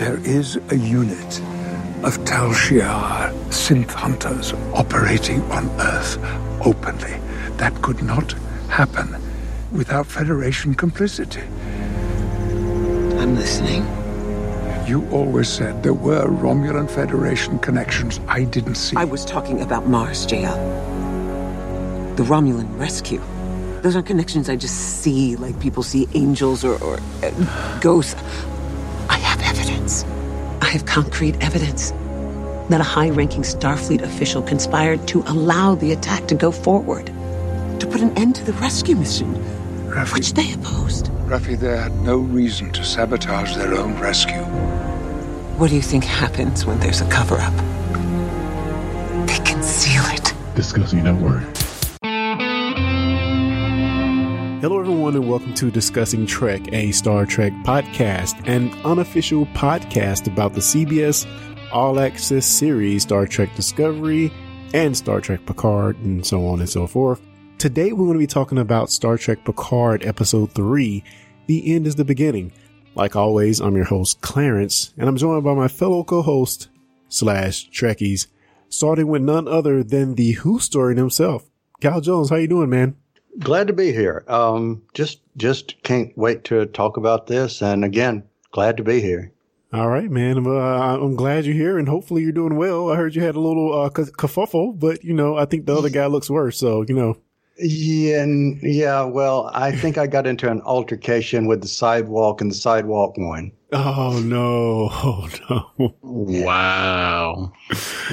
There is a unit of Tal Shiar synth hunters operating on Earth openly. That could not happen without Federation complicity. I'm listening. You always said there were Romulan Federation connections I didn't see. I was talking about Mars, JL. The Romulan rescue. Those aren't connections I just see like people see angels or, or uh, ghosts. I have evidence. I have concrete evidence that a high ranking Starfleet official conspired to allow the attack to go forward, to put an end to the rescue mission, Raffi, which they opposed. Raffi, they had no reason to sabotage their own rescue. What do you think happens when there's a cover up? They conceal it. Discussing Network. Hello, everyone, and welcome to Discussing Trek, a Star Trek podcast, an unofficial podcast about the CBS All Access series Star Trek Discovery and Star Trek Picard, and so on and so forth. Today, we're going to be talking about Star Trek Picard Episode 3 The End is the Beginning. Like always, I'm your host, Clarence, and I'm joined by my fellow co host slash Trekkies, starting with none other than the Who story himself. Cal Jones, how you doing, man? Glad to be here. Um, just just can't wait to talk about this. And again, glad to be here. All right, man. Uh, I'm glad you're here, and hopefully you're doing well. I heard you had a little uh, kerfuffle, but you know, I think the other guy looks worse. So you know. Yeah, and, yeah. Well, I think I got into an altercation with the sidewalk, and the sidewalk won. Oh no! Oh no! Wow!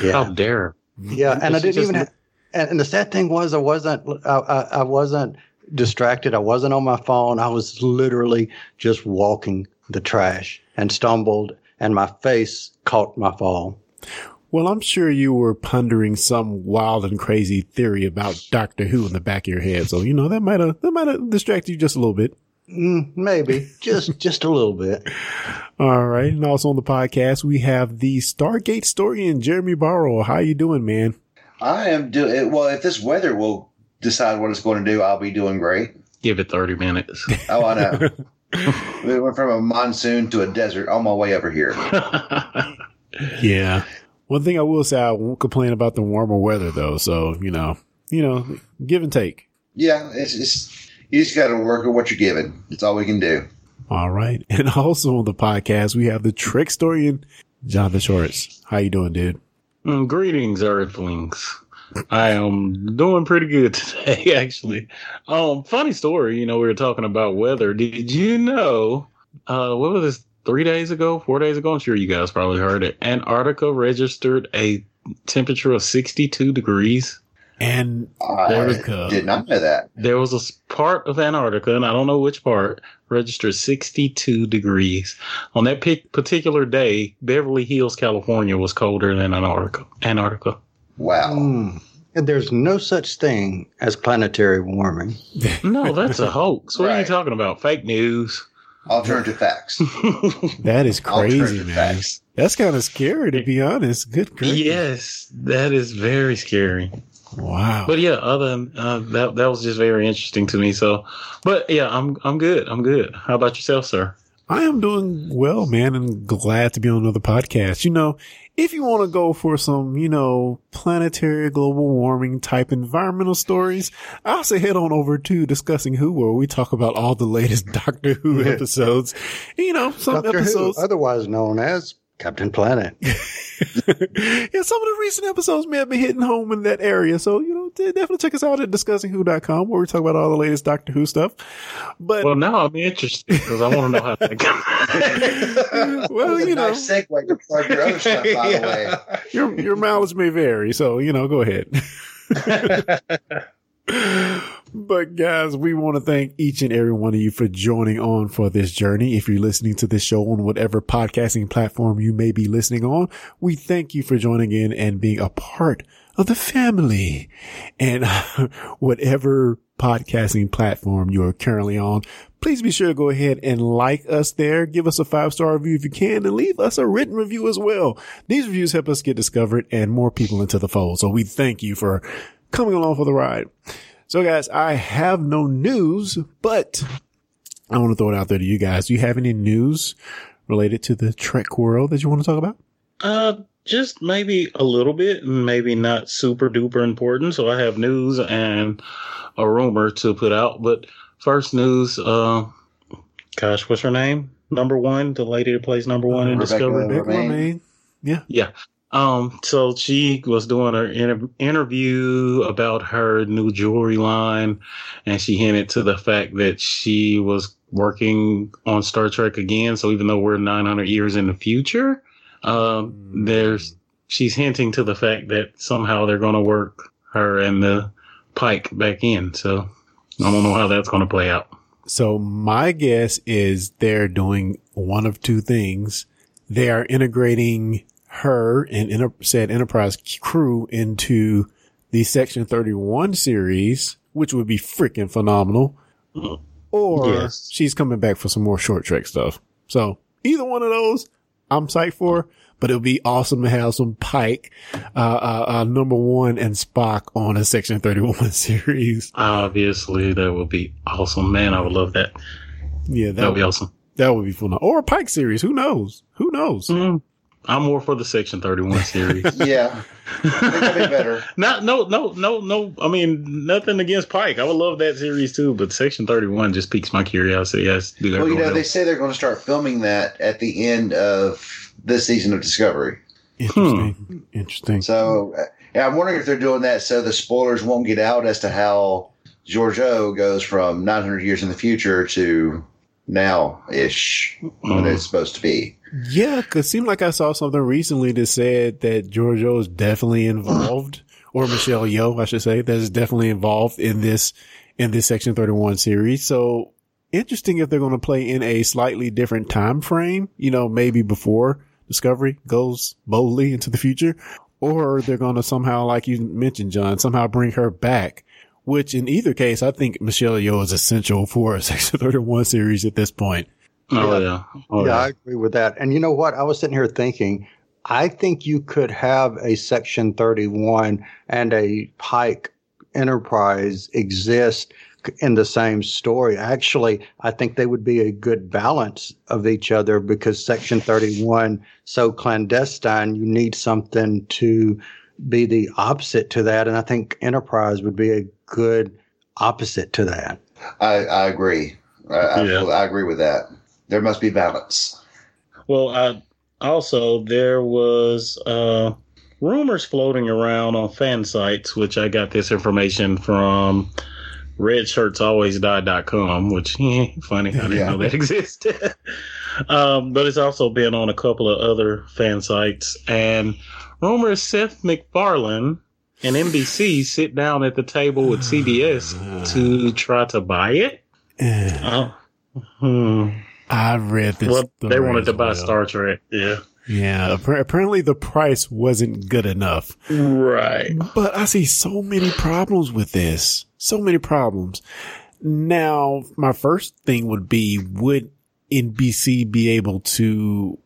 Yeah. How dare! Yeah, and I This is didn't even. just- Ha- and, and the sad thing was, I wasn't. I, I, I wasn't distracted. I wasn't on my phone. I was literally just walking the trash and stumbled, and my face caught my fall. Well, I'm sure you were pondering some wild and crazy theory about Doctor Who in the back of your head. So you know that might have that might have distracted you just a little bit. Mm, maybe just just a little bit. All right, and also on the podcast we have the Stargate historian Jeremy Barrow. How you doing, man? I am doing it well. If this weather will decide what it's going to do, I'll be doing great. Give it thirty minutes. Oh, I know. we went from a monsoon to a desert on my way over here. Yeah. One thing I will say, I won't complain about the warmer weather though. So you know, you know, give and take. Yeah, it's, it's you just got to work with what you're given. It's all we can do. All right, and also on the podcast we have the Trek historian Jonathan Shorts. How you doing, dude? Mm, Greetings, Earthlings. I am doing pretty good today, actually. Um, funny story. You know, we were talking about weather. Did you know? Uh, what was this? Three days ago, four days ago. I'm sure you guys probably heard it. Antarctica registered a temperature of 62 degrees. And I did not know that. There was a part of Antarctica, and I don't know which part, registered 62 degrees. On that particular day, Beverly Hills, California was colder than Antarctica. Antarctica. Wow. Mm. And there's no such thing as planetary warming. No, that's a hoax. What are you talking about? Fake news. Alternative facts. that is crazy, man. facts. That's kind of scary to be honest. Good grief. yes, that is very scary. Wow. But yeah, other than uh, that, that was just very interesting to me. So, but yeah, I'm I'm good. I'm good. How about yourself, sir? I am doing well, man, and glad to be on another podcast. You know, if you want to go for some, you know, planetary global warming type environmental stories, I'll say head on over to discussing who, where we talk about all the latest Doctor Who episodes. You know, some Doctor Who, episodes. otherwise known as Captain Planet. yeah, some of the recent episodes may have been hitting home in that area. So, you know, definitely check us out at discussingwho.com where we talk about all the latest Doctor Who stuff. But, Well, now I'm interested because I want to know how that goes. well, you know, nice segue to plug your other stuff, by the way. your your mileage may vary, so you know, go ahead. But guys, we want to thank each and every one of you for joining on for this journey. If you're listening to this show on whatever podcasting platform you may be listening on, we thank you for joining in and being a part of the family. And whatever podcasting platform you are currently on, please be sure to go ahead and like us there. Give us a five star review if you can and leave us a written review as well. These reviews help us get discovered and more people into the fold. So we thank you for coming along for the ride. So guys, I have no news, but I want to throw it out there to you guys. Do you have any news related to the Trek world that you want to talk about? Uh, just maybe a little bit, maybe not super duper important. So I have news and a rumor to put out. But first news, uh, gosh, what's her name? Number one, the lady that plays number one in Rebecca Discovery. Romijn. Romijn. Yeah. Yeah. Um, so she was doing her inter- interview about her new jewelry line, and she hinted to the fact that she was working on Star Trek again. So even though we're 900 years in the future, um, there's she's hinting to the fact that somehow they're going to work her and the Pike back in. So I don't know how that's going to play out. So my guess is they're doing one of two things. They are integrating her and inter- said Enterprise crew into the Section 31 series, which would be freaking phenomenal. Or Yes. she's coming back for some more short trek stuff. So either one of those, I'm psyched for. But it would be awesome to have some Pike, uh, uh, uh, number one and Spock on a Section 31 series. Obviously, that would be awesome, man. I would love that. Yeah, That would be awesome. That would be fun. Or a Pike series. Who knows? Who knows? Mm, I'm more for the Section 31 series. Yeah, I think that'd be better. Not, no, no, no, no. I mean, nothing against Pike. I would love that series too, but Section 31 just piques my curiosity. Yes, do. Well, you know, everyone they say they're going to start filming that at the end of this season of Discovery. Interesting. Interesting. So, uh, yeah, I'm wondering if they're doing that so the spoilers won't get out as to how Georgiou goes from 900 years in the future to now ish when Mm. it's supposed to be. Yeah, cause it seemed like I saw something recently that said that Georgiou is definitely involved, or Michelle Yeoh, I should say, that is definitely involved in this, in this Section 31 series. So interesting if they're going to play in a slightly different time frame, you know, maybe before Discovery goes boldly into the future, or they're going to somehow, like you mentioned, John, somehow bring her back. Which in either case, I think Michelle Yeoh is essential for a Section 31 series at this point. Oh yeah, oh, yeah, I agree with that. And you know what? I was sitting here thinking, I think you could have a Section 31 and a Pike Enterprise exist in the same story. Actually, I think they would be a good balance of each other because Section 31 so clandestine, you need something to be the opposite to that. And I think Enterprise would be a good opposite to that. I, I agree. I, I, Yeah. I agree with that. There must be balance. Well, I also there was uh, rumors floating around on fan sites, which I got this information from redshirtsalwaysdie.com, which eh, funny, I didn't Yeah. know that existed. um, but it's also been on a couple of other fan sites, and rumors Seth MacFarlane and NBC sit down at the table with CBS to try to buy it. Oh, hmm. I've read this. Well, they wanted to buy well. Star Trek. Yeah. Yeah, apparently the price wasn't good enough. Right. But I see so many problems with this. So many problems. Now, my first thing would be, would NBC be able to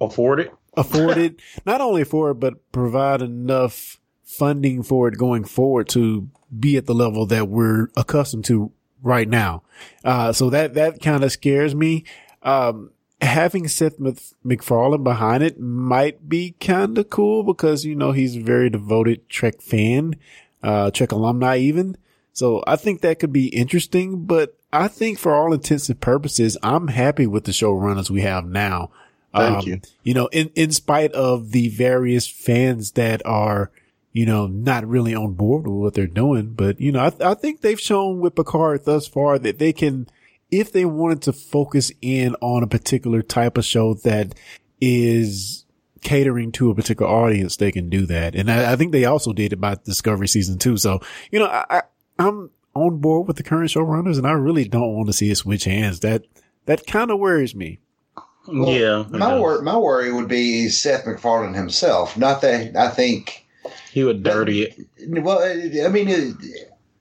Afford it? afford it? Not only afford it, but provide enough funding for it going forward to be at the level that we're accustomed to right now. Uh, so that, that kind of scares me. Um, having Seth Mc- MacFarlane behind it might be kind of cool because, you know, he's a very devoted Trek fan, uh, Trek alumni even. So I think that could be interesting, but I think for all intents and purposes, I'm happy with the showrunners we have now. Thank you. You know, in, in spite of the various fans that are, you know, not really on board with what they're doing, but you know, I, I think they've shown with Picard thus far that they can, if they wanted to focus in on a particular type of show that is catering to a particular audience, they can do that. And I, I think they also did it by Discovery season two. So, you know, I, I, I'm on board with the current showrunners and I really don't want to see it switch hands. That, that kind of worries me. Well, yeah. My wor- my worry would be Seth MacFarlane himself. Not that I think. He would dirty it. Well, I mean,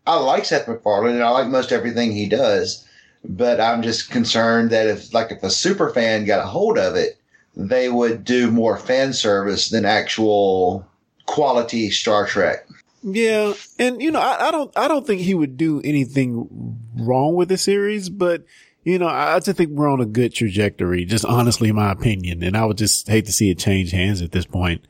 I like Seth MacFarlane and I like most everything he does, but I'm just concerned that if, like, if a super fan got a hold of it, they would do more fan service than actual quality Star Trek. Yeah, and you know, I, I don't, I don't think he would do anything wrong with the series, but you you know, I I just think we're on a good trajectory. Just honestly, my opinion, and I would just hate to see it change hands at this point.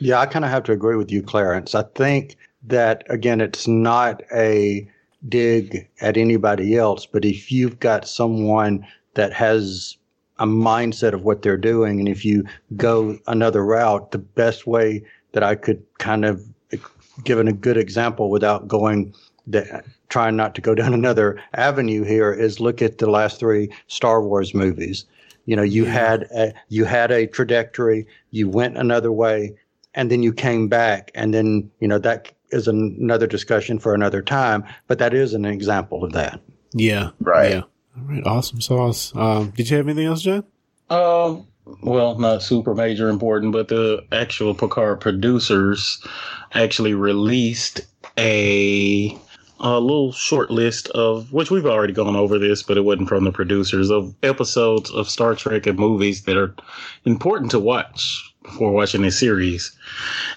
Yeah, I kind of have to agree with you, Clarence. I think that again, it's not a dig at anybody else, but if you've got someone that has a mindset of what they're doing, and if you go another route, the best way that I could kind of give a good example without going the, trying not to go down another avenue here is look at the last three Star Wars movies. You know, you had a, you had a trajectory, you went another way, and then you came back, and then you know that is an, another discussion for another time. But that is an example of that. Yeah, Right. Yeah. All right, awesome sauce. Um, did you have anything else, John? Um, well, not super major important, but the actual Picard producers actually released a a little short list of which we've already gone over this, but it wasn't from the producers of episodes of Star Trek and movies that are important to watch before watching this series.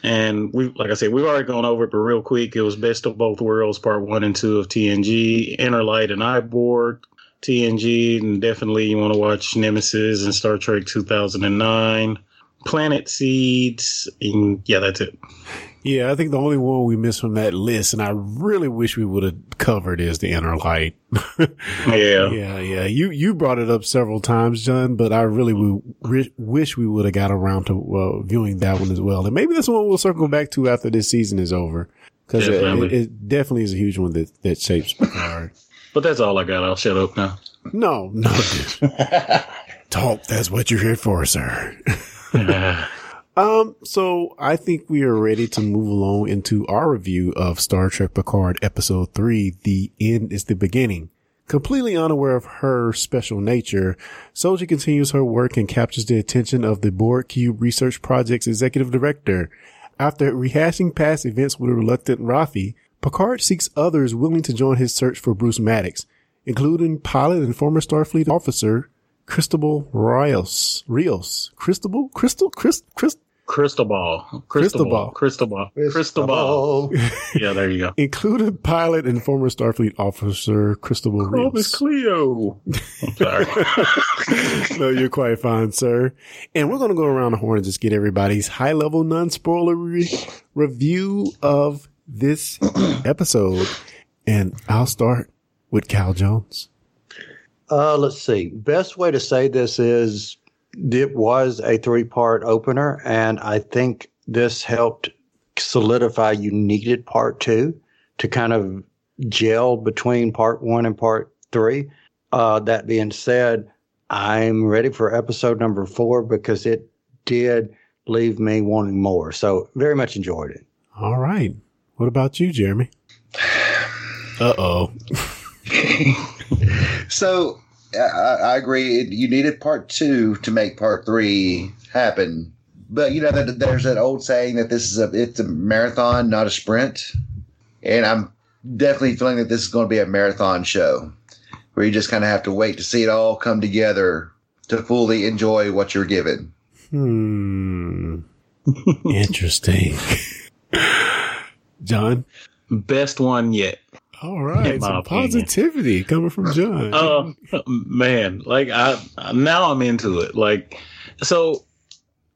And we, like I said, we've already gone over it, but real quick, it was Best of Both Worlds, Part One and Two of TNG, Inner Light and I, Borg, TNG, and definitely you want to watch Nemesis and Star Trek 2009, Planet Seeds, and yeah, that's it. Yeah, I think the only one we missed from that list, and I really wish we would have covered, is the Inner Light. Yeah. yeah, yeah. You you brought it up several times, John, but I really w- wish we would have got around to uh, viewing that one as well. And maybe that's one we'll circle back to after this season is over, because it, Definitely. it, it definitely is a huge one that that shapes Picard. But that's all I got. I'll shut up now. No, no. Talk. That's what you're here for, sir. Um, so I think we are ready to move along into our review of Star Trek Picard episode three. The end is the beginning. Completely unaware of her special nature, Soji continues her work and captures the attention of the Borg Cube Research Project's executive director. After rehashing past events with a reluctant Raffi, Picard seeks others willing to join his search for Bruce Maddox, including pilot and former Starfleet officer Cristobal Rios. Rios. Cristobal? Crystal? Chris, Chris, Crystal ball. Crystal Crystal ball. ball. Crystal ball. Crystal ball. Oh, Yeah, there you go. including pilot and former Starfleet officer Cristobal Clovis Rios. Cleo. I'm sorry. no, you're quite fine, sir. And we're going to go around the horn and just get everybody's high level, non spoiler re- review of this episode. And I'll start with Cal Jones. Uh, let's see. Best way to say this is it was a three part opener, and I think this helped solidify you needed part two to kind of gel between part one and part three. Uh, that being said, I'm ready for episode number four because it did leave me wanting more. So, very much enjoyed it. All right. What about you, Jeremy? Uh oh. So I, I agree. You needed part two to make part three happen. But you know that there's that old saying that this is a it's a marathon, not a sprint. And I'm definitely feeling that this is going to be a marathon show where you just kind of have to wait to see it all come together to fully enjoy what you're given. Hmm. Interesting. John? Best one yet. All right. Some opinion. positivity coming from John. Uh, man, like I now I'm into it. Like, so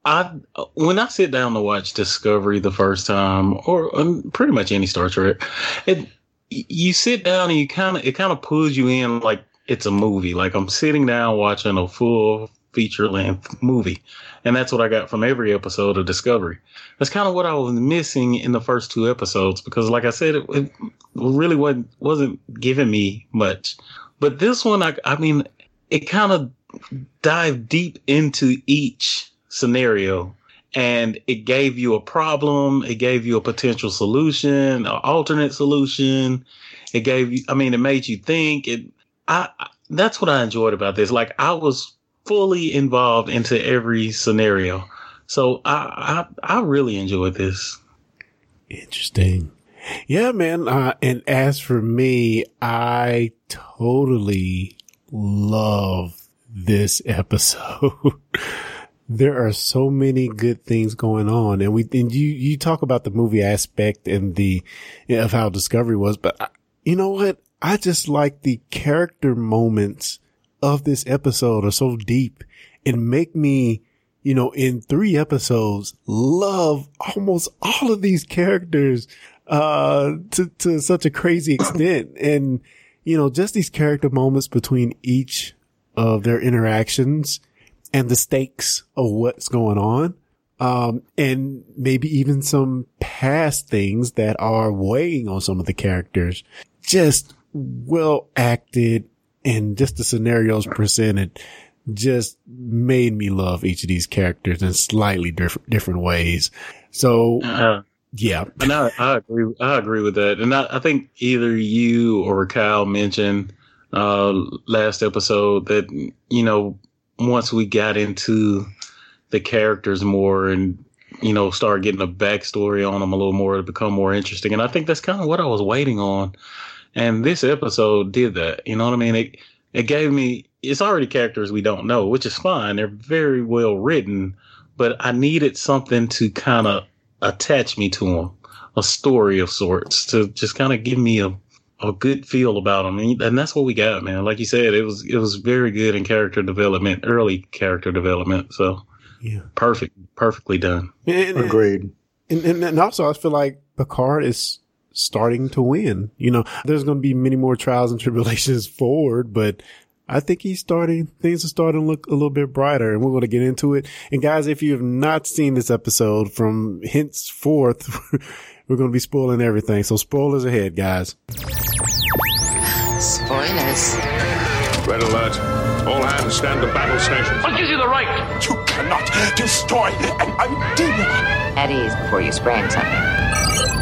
I when I sit down to watch Discovery the first time, or um, pretty much any Star Trek, it you sit down and you kind of it kind of pulls you in like it's a movie. Like I'm sitting down watching a full feature length movie, and that's what I got from every episode of Discovery. That's kind of what I was missing in the first two episodes because, like I said, it, it really wasn't wasn't giving me much. But this one, I, I mean, it kind of dived deep into each scenario and it gave you a problem. It gave you a potential solution, an alternate solution. It gave you, I mean, it made you think it, I, I- that's what I enjoyed about this. Like I was fully involved into every scenario. So I, I, I really enjoyed this. Interesting. Yeah, man. Uh, and as for me, I totally love this episode. there are so many good things going on, and we and you you talk about the movie aspect and the of how Discovery was, but I, you know what? I just like the character moments of this episode are so deep and make me, you know, in three episodes, love almost all of these characters, uh, to, to such a crazy extent. And, you know, just these character moments between each of their interactions and the stakes of what's going on. Um, and maybe even some past things that are weighing on some of the characters. Just well acted and just the scenarios presented just made me love each of these characters in slightly different, different ways. So, Uh, yeah. and I, I agree. I agree with that. And I, I think either you or Kyle mentioned uh, last episode that you know once we got into the characters more and you know start getting a backstory on them a little more to become more interesting. And I think that's kind of what I was waiting on. And this episode did that. You know what I mean? It it gave me. It's already characters we don't know, which is fine. They're very well written, but I needed something to kind of attach me to them, a story of sorts to just kind of give me a, a good feel about them. And, and that's what we got, man. Like you said, it was, it was very good in character development, early character development. So Yeah. perfect, perfectly done. And, and- Agreed. And, and, and also I feel like Picard is starting to win. You know, there's going to be many more trials and tribulations forward, but I think he's starting, things are starting to look a little bit brighter and we're going to get into it. And guys, if you have not seen this episode from henceforth, we're going to be spoiling everything. So spoilers ahead, guys. Spoilers. Red alert. All hands stand to battle stations. What gives you the right? You cannot destroy an idea. At ease before you sprain something.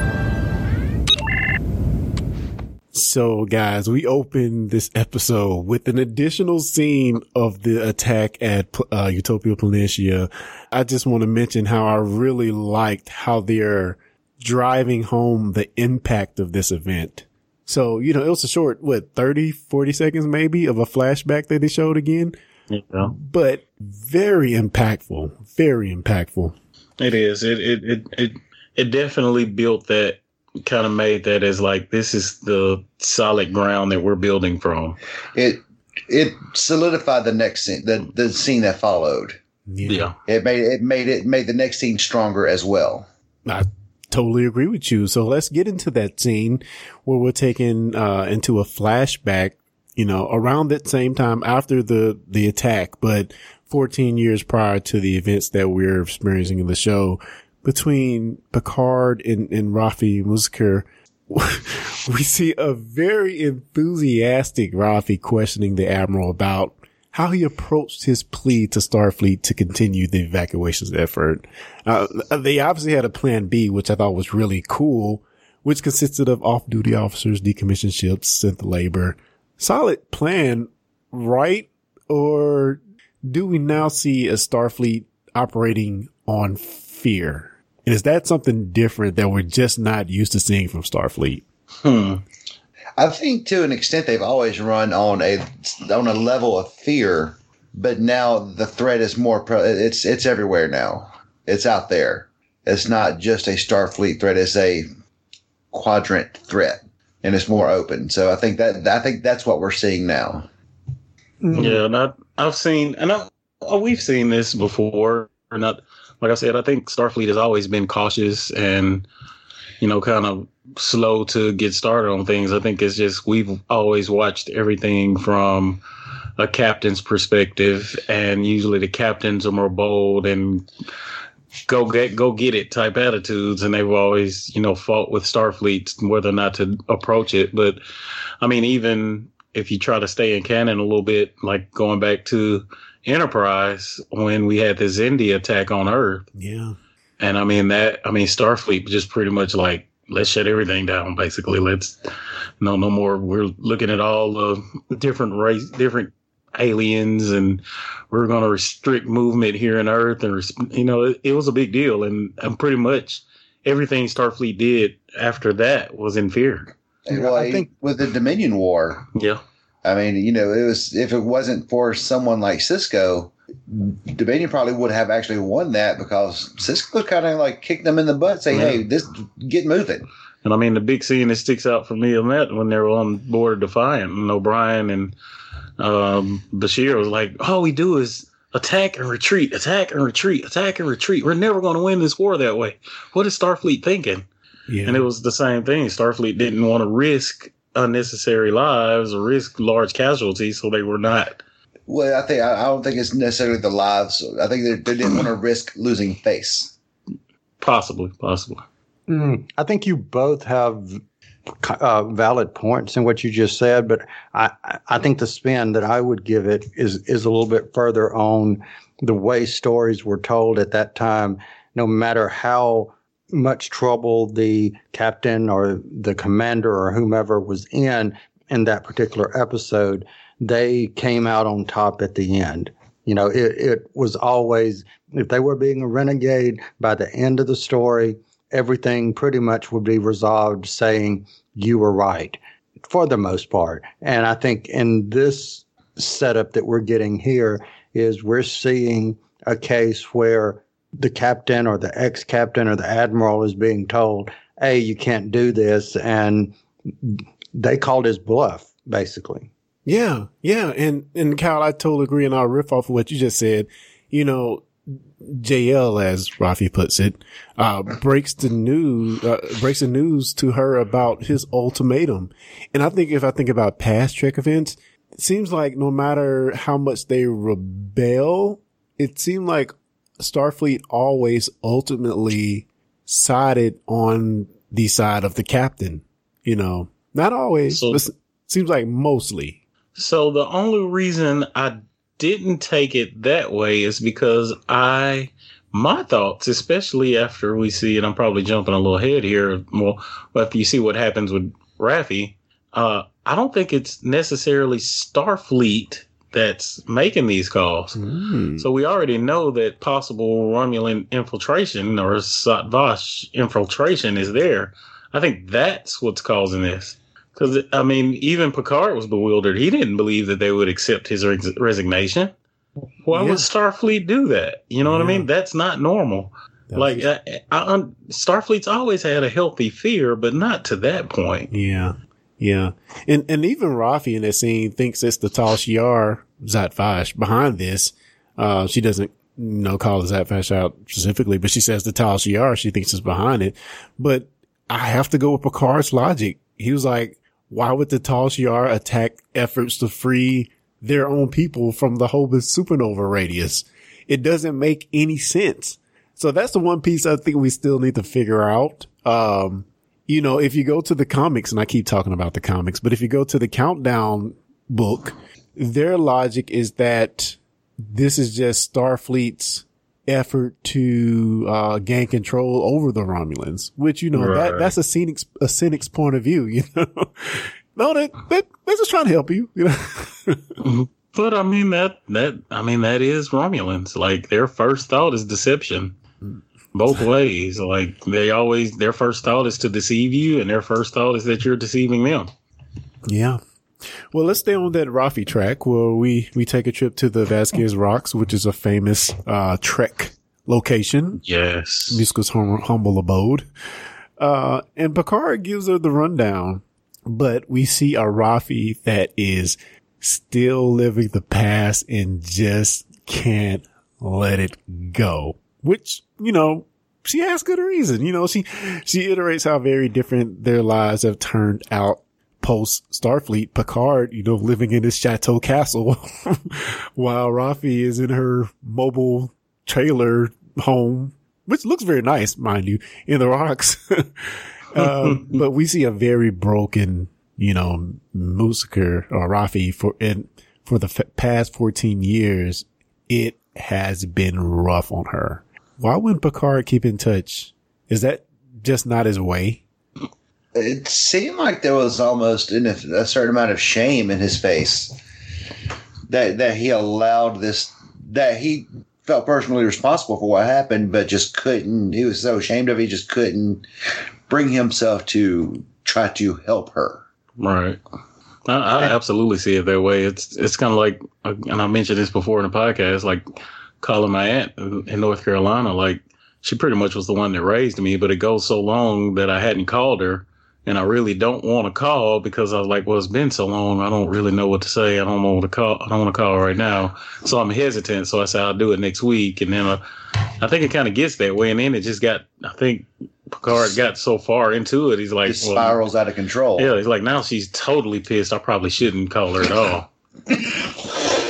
So guys, we open this episode with an additional scene of the attack at uh, Utopia Planitia. I just want to mention how I really liked how they're driving home the impact of this event. So, you know, it was a short, what, 30, 40 seconds maybe of a flashback that they showed again, You know, but very impactful, very impactful. it is. It, it, it, it, it definitely built that kind of made that as like, this is the solid ground that we're building from. It it solidified the next scene, the the scene that followed. Yeah. It made it made it made the next scene stronger as well. I totally agree with you. So let's get into that scene where we're taken uh, into a flashback, you know, around that same time after the the attack, but 14 years prior to the events that we're experiencing in the show between Picard and, and Raffi Musiker. we see a very enthusiastic Raffi questioning the Admiral about how he approached his plea to Starfleet to continue the evacuations effort. Uh, they obviously had a plan B, which I thought was really cool, which consisted of off-duty officers, decommissioned ships, synth labor. Solid plan, right? Or do we now see a Starfleet operating on fear? And is that something different that we're just not used to seeing from Starfleet? Hmm. I think to an extent they've always run on a on a level of fear, but now the threat is more. Pro- it's it's everywhere now. It's out there. It's not just a Starfleet threat. It's a quadrant threat, and it's more open. So I think that I think that's what we're seeing now. Yeah, and I, I've seen, and I, we've seen this before. Or not, like I said, I think Starfleet has always been cautious and, you know, kind of slow to get started on things. I think it's just we've always watched everything from a captain's perspective, and usually the captains are more bold and go get go get it type attitudes, and they've always, you know, fought with Starfleet whether or not to approach it. But I mean, even if you try to stay in canon a little bit, like going back to Enterprise when we had the Xindi attack on Earth. Yeah. And I mean that I mean Starfleet just pretty much like let's shut everything down basically. Let's no no more we're looking at all the different race different aliens and we're going to restrict movement here on earth and you know it, it was a big deal and, and pretty much everything starfleet did after that was in fear well, I think- with the Dominion War, yeah I mean, you know, it was if it wasn't for someone like Sisko, Dominion probably would have actually won that because Sisko kind of like kicked them in the butt, saying, Yeah. "Hey, this get moving." And I mean, the big scene that sticks out for me on that when they were on board Defiant and O'Brien and um, Bashir was like, all we do is attack and retreat, attack and retreat, attack and retreat. We're never going to win this war that way. What is Starfleet thinking? Yeah. And it was the same thing. Starfleet didn't want to risk unnecessary lives or risk large casualties, so they were not. Well, I think I, I don't think it's necessarily the lives. I think they, they didn't want to risk losing face. Possibly, possibly. Mm, I think you both have uh, valid points in what you just said, but I, I think the spin that I would give it is is a little bit further on the way stories were told at that time. No matter how much trouble the captain or the commander or whomever was in in that particular episode, they came out on top at the end. You know, it, it was always, if they were being a renegade by the end of the story, everything pretty much would be resolved saying, you were right for the most part. And I think in this setup that we're getting here is we're seeing a case where the captain or the ex captain or the admiral is being told, hey, you can't do this. And they called his bluff, basically. Yeah, yeah, and and Kyle, I totally agree, and I'll riff off of what you just said. You know, JL, as Raffi puts it, uh, breaks the news, uh, breaks the news to her about his ultimatum. And I think if I think about past Trek events, it seems like no matter how much they rebel, it seemed like Starfleet always ultimately sided on the side of the captain. You know, not always, So- but seems like mostly. So the only reason I didn't take it that way is because I, my thoughts, especially after we see, and I'm probably jumping a little ahead here, well, after you see what happens with Raffi, uh, I don't think it's necessarily Starfleet that's making these calls. Hmm. So we already know that possible Romulan infiltration or Zhat Vash infiltration is there. I think that's what's causing this. Because I mean, even Picard was bewildered. He didn't believe that they would accept his res- resignation. Why Yeah. would Starfleet do that? You know what I mean? That's not normal. like I, I, Starfleet's always had a healthy fear, but not to that point. Yeah. Yeah. And, and even Raffi in that scene thinks it's the Tal Shiar Zhat Vash behind this. Uh, she doesn't, you know, call the Zhat Vash out specifically, but she says the Tal Shiar, she thinks is behind it. But I have to go with Picard's logic. He was like, why would the Tal Shiar attack efforts to free their own people from the Hobus supernova radius? It doesn't make any sense. So that's the one piece I think we still need to figure out. Um, you know, if you go to the comics, and I keep talking about the comics, but if you go to the countdown book, their logic is that this is just Starfleet's effort to uh, gain control over the Romulans, which you know that that's a cynic's a cynic's point of view. You know, no, that that they're just trying to help you. You know, But I mean that that I mean that is Romulans. Like their first thought is deception. Both ways. Like they always their first thought is to deceive you and their first thought is that you're deceiving them. Yeah. Well, let's stay on that Raffi track where we, we take a trip to the Vasquez Rocks, which is a famous, uh, Trek location. Yes. Musiker's hum- humble abode. Uh, and Picard gives her the rundown, but we see a Rafi that is still living the past and just can't let it go, which, you know, she has good reason. You know, she, she iterates how very different their lives have turned out post Starfleet. Picard, you know, living in his chateau castle while Raffi is in her mobile trailer home, which looks very nice, mind you, in the rocks. um, but we see a very broken, you know, Musiker or Raffi for, and for the f- past 14 years, it has been rough on her. Why wouldn't Picard keep in touch? Is that just not his way? It seemed like there was almost in a, a certain amount of shame in his face that that he allowed this that he felt personally responsible for what happened, but just couldn't. He was so ashamed of it, he just couldn't bring himself to try to help her. Right. I, I absolutely see it that way. It's it's kind of like, uh, and I mentioned this before in the podcast, like calling my aunt in North Carolina. Like she pretty much was the one that raised me, but it goes so long that I hadn't called her, and I really don't want to call because I was like, well, it's been so long. I don't really know what to say. I don't know what to call. I don't want to call right now. So I'm hesitant. So I said, I'll do it next week. And then uh, I think it kind of gets that way. And then it just got, I think Picard got so far into it. He's like, It spirals out of control. yeah, he's like, now she's totally pissed. I probably shouldn't call her at all.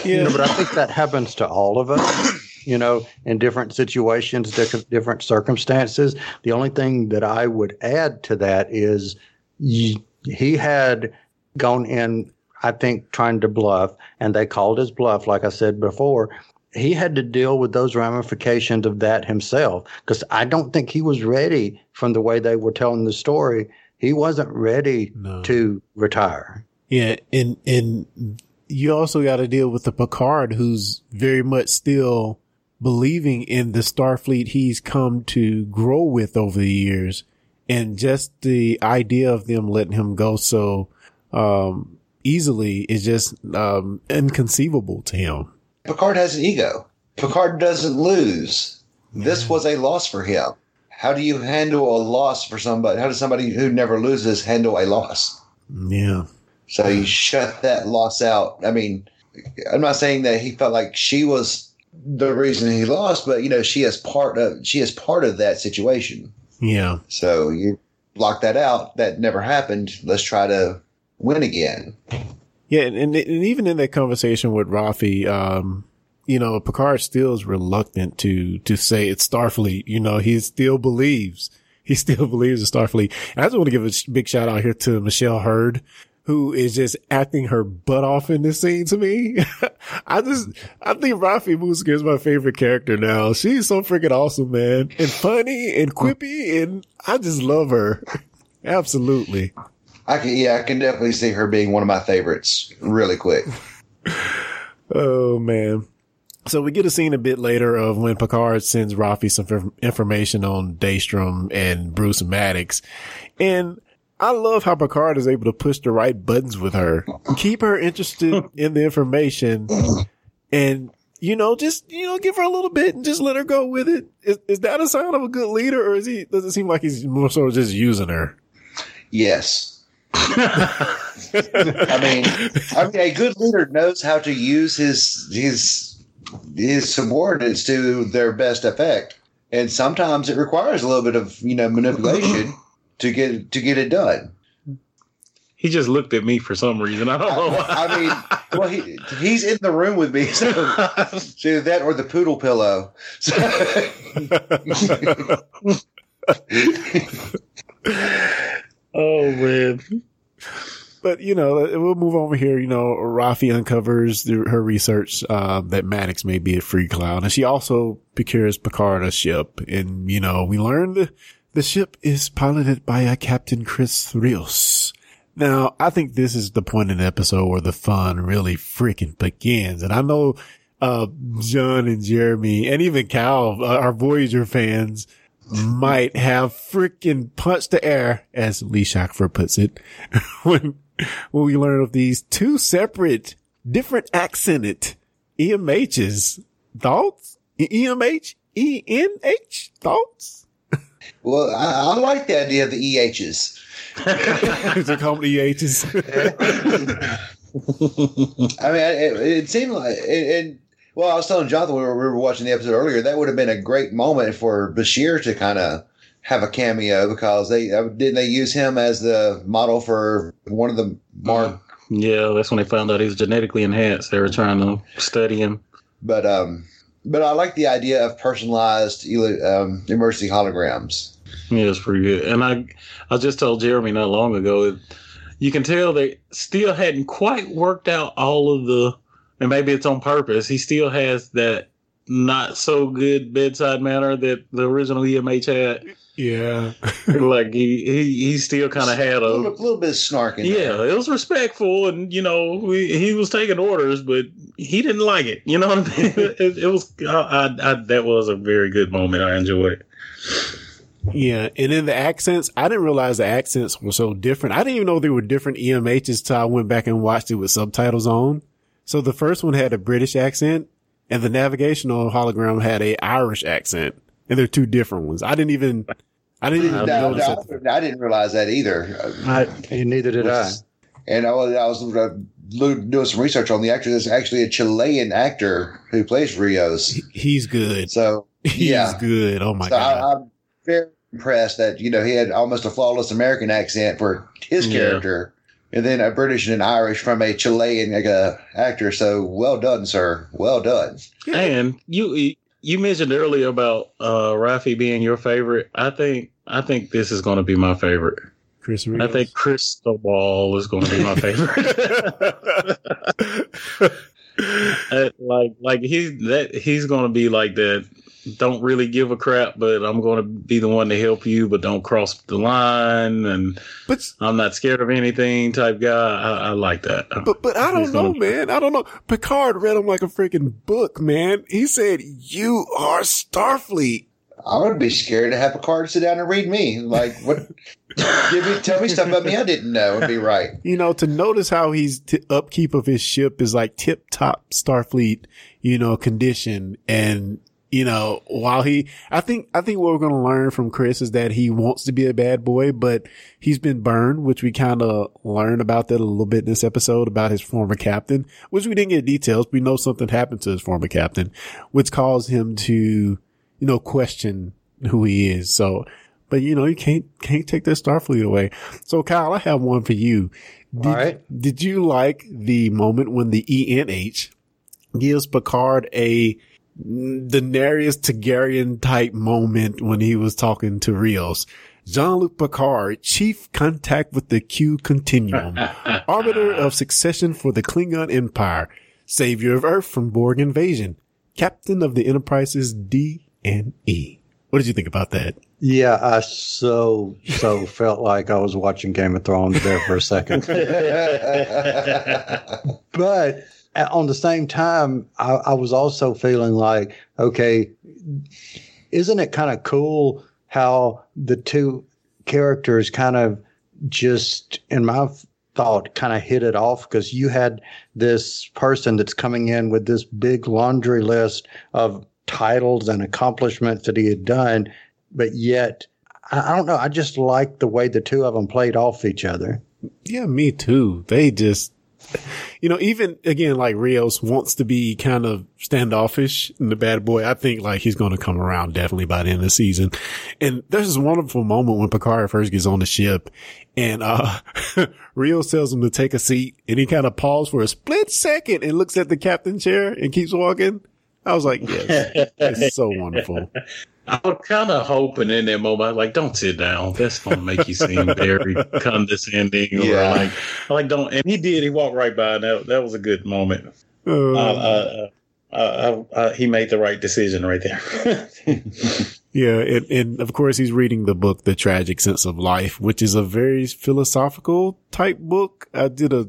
You know, but I think that happens to all of us. You know, in different situations, diff- different circumstances. The only thing that I would add to that is he had gone in, I think, trying to bluff, and they called his bluff, like I said before. He had to deal with those ramifications of that himself because I don't think he was ready from the way they were telling the story. He wasn't ready to retire. Yeah, and and you also got to deal with the Picard, who's very much still believing in the Starfleet he's come to grow with over the years, and just the idea of them letting him go so um, easily is just um, inconceivable to him. Picard has an ego. Picard doesn't lose. This was a loss for him. How do you handle a loss for somebody? How does somebody who never loses handle a loss? Yeah. So you shut that loss out. I mean, I'm not saying that he felt like she was the reason he lost, but you know, she is part of she is part of that situation. Yeah. So you block that out. That never happened. Let's try to win again. Yeah, and, and, and even in that conversation with Raffi, um, you know, Picard still is reluctant to to say it's Starfleet. You know, he still believes he still believes in Starfleet. And I just want to give a big shout out here to Michelle Hurd, who is just acting her butt off in this scene to me. I just I think Raffi Musiker is my favorite character now. She's so freaking awesome, man, and funny and quippy, and I just love her. Absolutely. I can, yeah, I can definitely see her being one of my favorites really quick. Oh man. So we get a scene a bit later of when Picard sends Raffi some inf- information on Daystrom and Bruce Maddox. And I love how Picard is able to push the right buttons with her, keep her interested in the information and, you know, just, you know, give her a little bit and just let her go with it. Is, is that a sign of a good leader or is he, does it seem like he's more so just using her? Yes. I mean, I mean, a good leader knows how to use his his his subordinates to their best effect, and sometimes it requires a little bit of you know manipulation to get to get it done. He just looked at me for some reason. I don't know why. I mean, well, he, he's in the room with me, so, so that or the poodle pillow. So, oh man. But you know, we'll move over here. You know, Raffi uncovers the, her research uh, that Maddox may be a free clown, and she also procures Picard a ship. And you know, we learn the ship is piloted by a Captain Chris Rios. Now, I think this is the point in the episode where the fun really freaking begins. And I know uh, John and Jeremy and even Cal, uh, our Voyager fans, might have freaking punched the air, as Lee Shackford puts it, when when we learn of these two separate, different accented EMHs. Thoughts? EMH? ENH? Thoughts? Well, I, I like the idea of the E EHs. they call them EHs. I mean, it, it seemed like, and well, I was telling Jonathan when we were watching the episode earlier, that would have been a great moment for Bashir to kind of have a cameo because they uh, didn't they use him as the model for one of the mark. Yeah, that's when they found out he's genetically enhanced. They were trying to study him. But um, but I like the idea of personalized um, emergency holograms. Yeah, it's pretty good. And I, I just told Jeremy not long ago, you can tell they still hadn't quite worked out all of the, and maybe it's on purpose. He still has that not so good bedside manner that the original EMH had. Yeah, like he he, he still kind of had a, a little, little, bit of snark yeah, there. it was respectful, and you know we, he was taking orders, but he didn't like it. You know what I mean? it, it was I, I, I, that was a very good moment. I enjoyed it. Yeah, and in the accents, I didn't realize the accents were so different. I didn't even know there were different EMHs till I went back and watched it with subtitles on. So the first one had a British accent, and the navigational hologram had a Irish accent, and they're two different ones. I didn't even, I didn't even No, notice no, it. I didn't realize that either. I, neither did I. And I was, I was uh, lo- doing some research on the actor. There's actually a Chilean actor who plays Rios. He's good. So He's yeah, good. Oh my so god. I, I'm very impressed that you know he had almost a flawless American accent for his Yeah. Character, and then a British and an Irish from a Chilean like, uh, actor. So well done, sir. Well done. And you you mentioned earlier about uh Raffi being your favorite. I think I think this is going to be my favorite. Chris I think Cristóbal is going to be my favorite. Uh, like like he's that he's going to be like that. Don't really give a crap, but I'm going to be the one to help you, but don't cross the line. And but I'm not scared of anything type guy. I, I like that. But but I don't He's know, gonna- man. I don't know. Picard read him like a freaking book, man. He said, "You are Starfleet." I would be scared to have Picard sit down and read me. Like what? give me, tell me stuff about me I didn't know. Would be right. You know, to notice how he's t- upkeep of his ship is like tip top Starfleet, you know, condition. And, you know, while he, I think, I think what we're going to learn from Chris is that he wants to be a bad boy, but he's been burned, which we kind of learn about that a little bit in this episode about his former captain, which we didn't get details. We know something happened to his former captain, which caused him to, you know, question who he is. So, but you know, you can't, can't take that Starfleet away. So Kyle, I have one for you. Did, All right. Did you like the moment when the EMH gives Picard a Daenerys Targaryen type moment when he was talking to Rios? Jean-Luc Picard, chief contact with the Q Continuum, arbiter of succession for the Klingon Empire, savior of Earth from Borg invasion, captain of the Enterprise's D and E. What did you think about that? Yeah, I so so felt like I was watching Game of Thrones there for a second. but at- on the same time, I, I was also feeling like, okay, isn't it kind of cool how the two characters kind of just, in my thought, kind of hit it off because you had this person that's coming in with this big laundry list of titles and accomplishments that he had done, but yet I, I don't know. I just like the way the two of them played off each other. Yeah, me too. They just, you know, even again, like Rios wants to be kind of standoffish in the bad boy. I think like he's going to come around definitely by the end of the season. And there's this wonderful moment when Picard first gets on the ship and, uh, Rios tells him to take a seat and he kind of pauses for a split second and looks at the captain chair and keeps walking. I was like, yes, it's so wonderful. I was kind of hoping in that moment, like, don't sit down. That's going to make you seem very condescending. Or like, like, don't. And he did. He walked right by. And that, that was a good moment. Uh, Uh, uh, uh, uh, uh, he made the right decision right there. Yeah, and, and of course he's reading the book, The Tragic Sense of Life, which is a very philosophical type book. I did a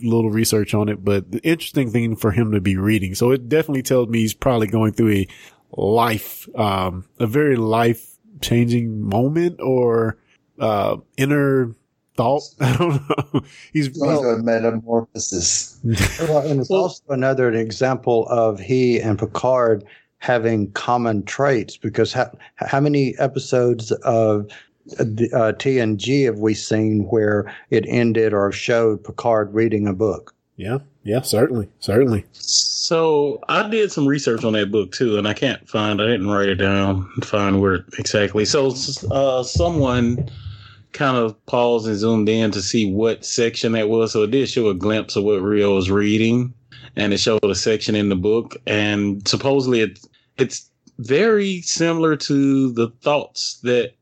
little research on it, but the interesting thing for him to be reading. So it definitely tells me he's probably going through a life, um, a very life changing moment or, uh, inner thought. I don't know. He's, Going through a metamorphosis. Well, and it's also another example of he and Picard having common traits because how, how many episodes of the, uh, TNG have we seen where it ended or showed Picard reading a book? Yeah, yeah, certainly, certainly. so I did some research on that book too, and I can't find. I didn't write it down. Find where exactly. So, uh, someone kind of paused and zoomed in to see what section that was. So it did show a glimpse of what Rio was reading, and it showed a section in the book. And supposedly, it, it's very similar to the thoughts that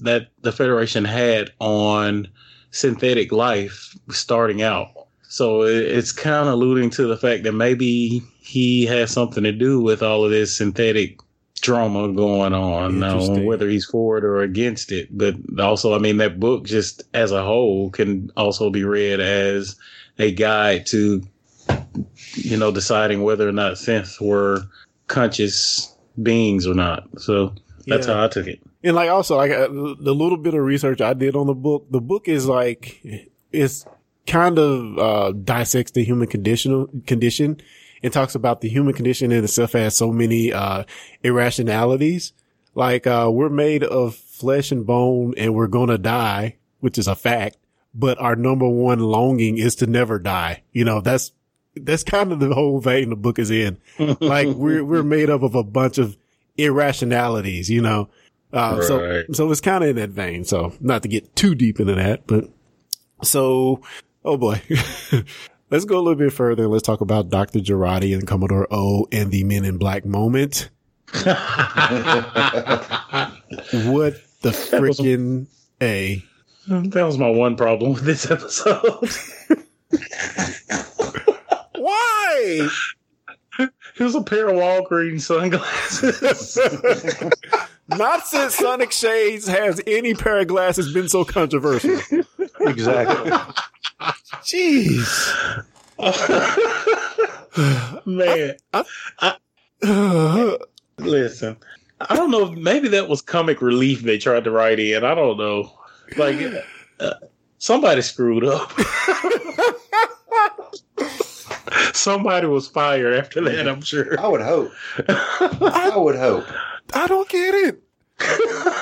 that the Federation had on synthetic life starting out. So it's kind of alluding to the fact that maybe he has something to do with all of this synthetic drama going on. Now, whether he's for it or against it, but also, I mean, that book just as a whole can also be read as a guide to, you know, deciding whether or not synths were conscious beings or not. So that's Yeah. how I took it. And like also like uh, the little bit of research I did on the book, the book is like it's kind of uh dissects the human condition condition and talks about the human condition in itself has so many uh irrationalities. Like uh we're made of flesh and bone and we're going to die, which is a fact, but our number one longing is to never die. You know, that's, that's kind of the whole vein the book is in. like we're, we're made up of a bunch of irrationalities, you know? Uh, so, so it's kind of in that vein. So not to get too deep into that, but so, oh boy. Let's go a little bit further. Let's talk about Dr. Jurati and Commodore O and the Men in Black moment. What the freaking A? That was my one problem with this episode. Why? it was a pair of Walgreens sunglasses. Not since Sonic Shades has any pair of glasses been so controversial. Exactly. Jeez. Man, listen, I don't know. Maybe that was comic relief they tried to write in. I don't know. Like uh, somebody screwed up. somebody was fired after that. I'm sure. I would hope. I would hope. I don't get it.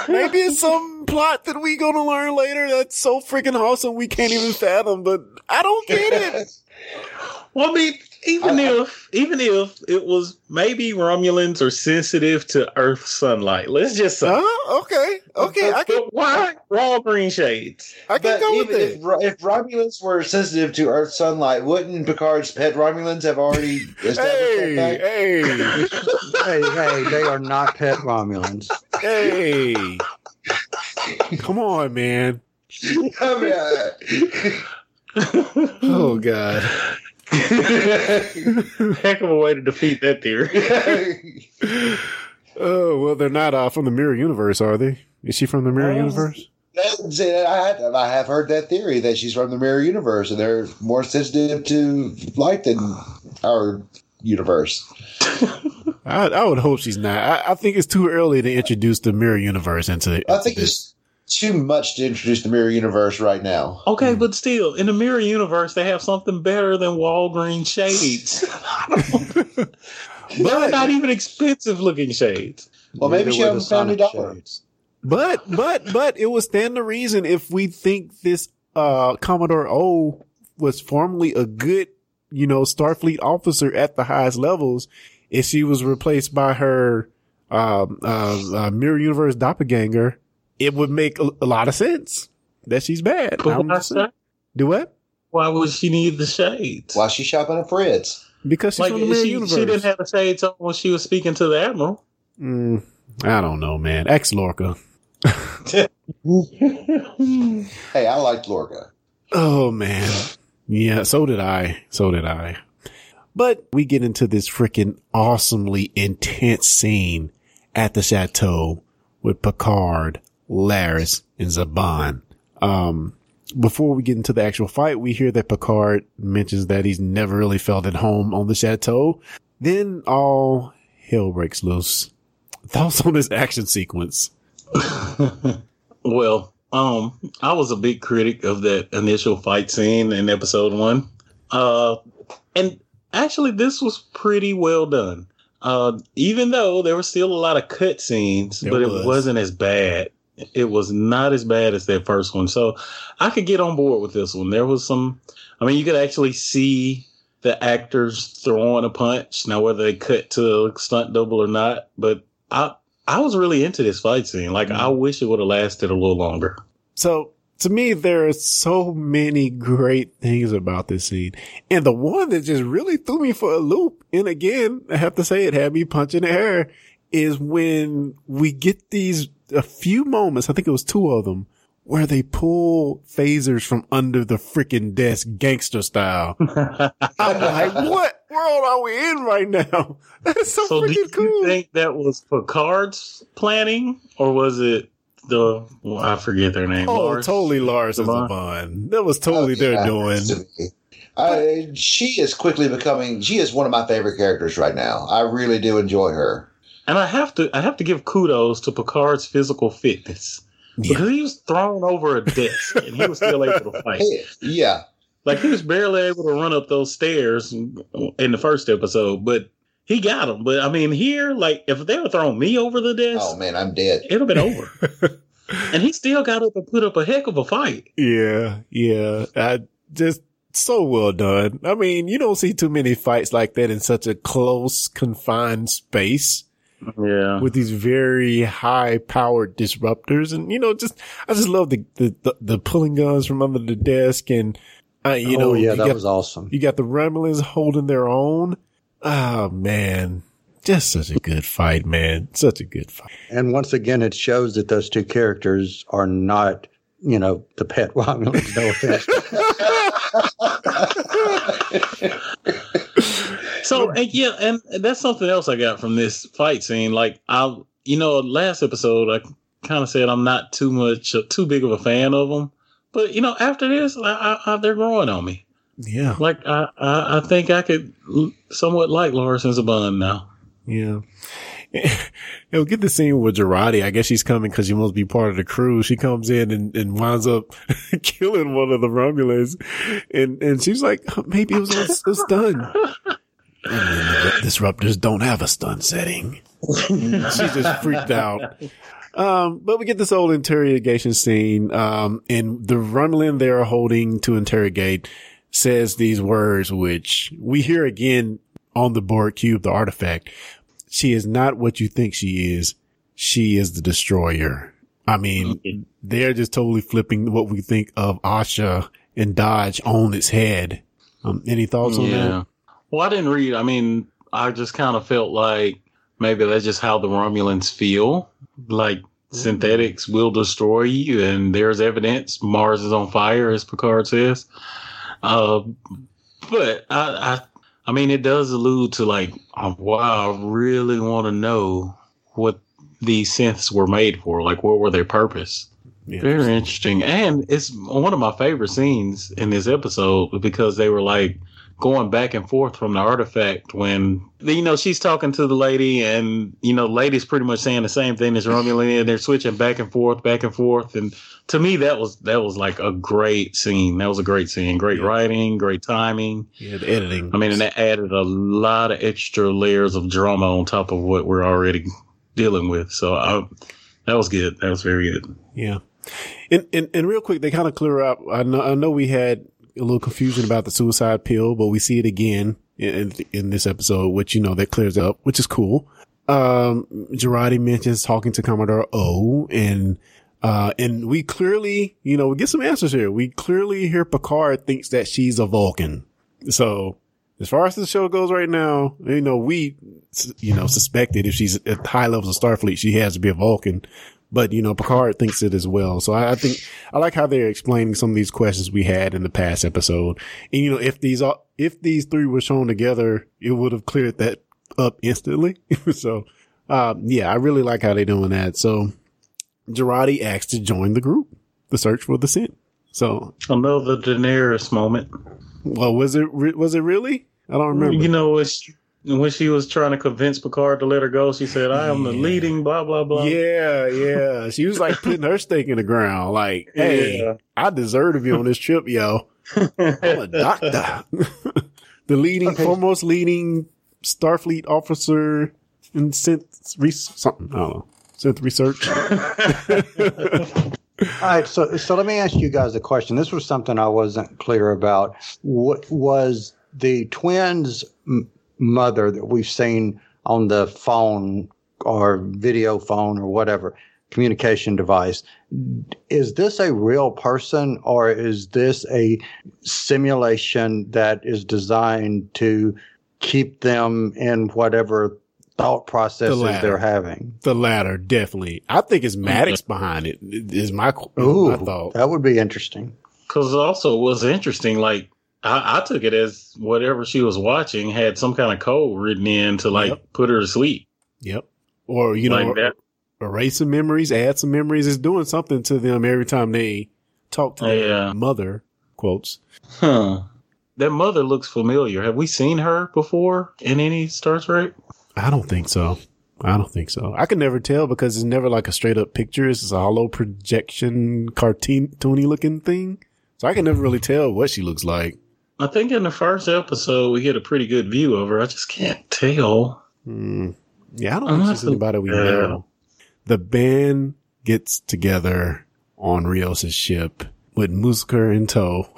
Maybe it's some plot that we gonna learn later that's so freaking awesome we can't even fathom, but I don't get it. Well, I mean, even if even if it was maybe Romulans are sensitive to Earth sunlight, let's just say. Huh? Okay. Okay. I can But why Walgreen shades? I can But go with it. if, if Romulans were sensitive to Earth sunlight, wouldn't Picard's pet Romulans have already established Hey, that fact? hey, hey, hey, they are not pet Romulans. hey. Come on, man. I mean, uh, Oh God. Heck of a way to defeat that theory. Oh well, they're not uh, from the Mirror Universe, are they? Is she from the Mirror No. Universe? That's it. I have, I have heard that theory that she's from the mirror universe and they're more sensitive to light than our universe. I, I would hope she's not. I, I think it's too early to introduce the Mirror Universe into. It. I think this. it's too much to introduce the mirror universe right now. Okay, but still, in the mirror universe, they have something better than Walgreen shades. They're not even expensive looking shades. Well, maybe Neither she were hasn't found a Sonic dollar. shades. But but but it would stand to reason if we think this uh Commodore O was formerly a good, you know, Starfleet officer at the highest levels, if she was replaced by her um uh, uh mirror universe doppelganger, it would make a, a lot of sense that she's bad. But I'm why, just saying. Do what? why would she need the shades? Why she shopping at Fred's? Because she's Like from the mirror she, universe. she didn't have the shades on when she was speaking to the admiral. Mm, I don't know, man. Ex Lorca. Hey, I liked Lorca. Oh man. Yeah, so did I. So did I. But we get into this freaking awesomely intense scene at the chateau with Picard, Laris, and Zhaban. Um, before we get into the actual fight, we hear that Picard mentions that he's never really felt at home on the chateau. Then all hell breaks loose. Thoughts on this action sequence? Well, um, I was a big critic of that initial fight scene in episode one. Uh, and actually, this was pretty well done. Uh, even though there were still a lot of cut scenes, but was. it wasn't as bad. It was not as bad as that first one. So I could get on board with this one. There was some, I mean, you could actually see the actors throwing a punch. Now, whether they cut to a stunt double or not, but I, I was really into this fight scene. Like, I wish it would have lasted a little longer. So to me, there are so many great things about this scene. And the one that just really threw me for a loop, and again, I have to say it had me punching the air, is when we get these, a few moments, I think it was two of them, where they pull phasers from under the freaking desk gangster style. I'm like, what world are we in right now? That's so, So, do you freaking cool. think that was Picard's planning, or was it the? Well, I forget their name. oh, Lars? totally Lars and Savant? Zavon. That was totally Oh, their yeah, doing. has to be. Uh, she is quickly becoming. She is one of my favorite characters right now. I really do enjoy her. And I have to, I have to give kudos to Picard's physical fitness because he was thrown over a desk and he was still able to fight. Hey, yeah, Like he was barely able to run up those stairs in the first episode, but he got him. But I mean, here, like if they were throwing me over the desk, Oh man, I'm dead. it'd have been over. and he still got up and put up a heck of a fight. Yeah, yeah. I just so well done. I mean, you don't see too many fights like that in such a close, confined space. Yeah. With these very high powered disruptors. And, you know, just, I just love the, the, the, the pulling guns from under the desk and, uh, you oh, know, yeah, you that got, was awesome. you got the Romulans holding their own. Oh man. Just such a good fight, man. Such a good fight. And once again, it shows that those two characters are not, you know, the pet Romulans. No offense. So and yeah, and that's something else I got from this fight scene. Like I, you know, last episode I kind of said I'm not too much, uh, too big of a fan of them, but you know, after this, I, I, I, they're growing on me. Yeah. Like I, I, I think I could somewhat like Lawrence Zhaban now. Yeah. You'll get the scene with Jurati. I guess she's coming because she must be part of the crew. She comes in and, and winds up killing one of the Romulans. And, and she's like, maybe it was a, a stun. And then the disruptors don't have a stun setting. She's just freaked out. Um, but we get this old interrogation scene. Um, and the Romulan they're holding to interrogate says these words, which we hear again on the Borg cube, the artifact. She is not what you think she is. She is the destroyer. I mean, they're just totally flipping what we think of Asha and Dahj on its head. Um, any thoughts on that? Well, I didn't read. I mean, I just kind of felt like maybe that's just how the Romulans feel. Like synthetics will destroy you, and there's evidence Mars is on fire, as Picard says. Uh, but I, I, I mean, it does allude to like, oh, wow, I really want to know what these synths were made for. Like, what were their purpose? Very interesting. And it's one of my favorite scenes in this episode because they were like going back and forth from the artifact when, you know, she's talking to the lady and, you know, lady's pretty much saying the same thing as Romulan and they're switching back and forth, back and forth. And to me, that was, that was like a great scene. That was a great scene. Great writing, great timing. Yeah, the editing. I mean, and that added a lot of extra layers of drama on top of what we're already dealing with. So I, that was good. That was very good. Yeah. And, and, and real quick, they kind of clear up. I know, I know we had a little confusion about the suicide pill, but we see it again in, in this episode, which, you know, that clears up, which is cool. Um, Jurati mentions talking to Commodore O and, uh, and we clearly, you know, we get some answers here. We clearly hear Picard thinks that she's a Vulcan. So as far as the show goes right now, you know, we, you know, suspected if she's at high levels of Starfleet, she has to be a Vulcan. But, you know, Picard thinks it as well. So I, I think, I like how they're explaining some of these questions we had in the past episode. And, you know, if these are, if these three were shown together, it would have cleared that up instantly. so, uh, yeah, I really like how they're doing that. So Jurati asked to join the group, the search for the synth. So another Daenerys moment. Well, was it, re- was it really? I don't remember. You know, it's, when she was trying to convince Picard to let her go, she said, "I am the leading blah blah blah." Yeah, yeah. She was like putting her stake in the ground. Like, hey, Yeah. I deserve to be on this trip, yo. I'm a doctor. the leading, foremost leading Starfleet officer in synth re- something. I don't know. Synth research. All right, so so let me ask you guys a question. This was something I wasn't clear about. What was the twins' m- mother that we've seen on the phone or video phone or whatever communication device? Is this a real person or is this a simulation that is designed to keep them in whatever thought processes latter. they're having? the latter, definitely. I think it's Maddox mm-hmm. behind it. Is my, Ooh, my thought. that would be interesting. Because also was interesting. Like I, I took it as whatever she was watching had some kind of code written in to like put her to sleep. Yep. Or, you know, that. erase some memories, add some memories. It's doing something to them every time they talk to their Yeah. mother, quotes. Huh. That mother looks familiar. Have we seen her before in any Star Trek? I don't think so. I don't think so. I can never tell because it's never like a straight up picture. It's a hollow projection, cartoony looking thing. So I can never really tell what she looks like. I think in the first episode we get a pretty good view of her. I just can't tell. Hmm. Yeah, I don't I'm think she's anybody we know. The band gets together on Rios' ship with Musiker in tow.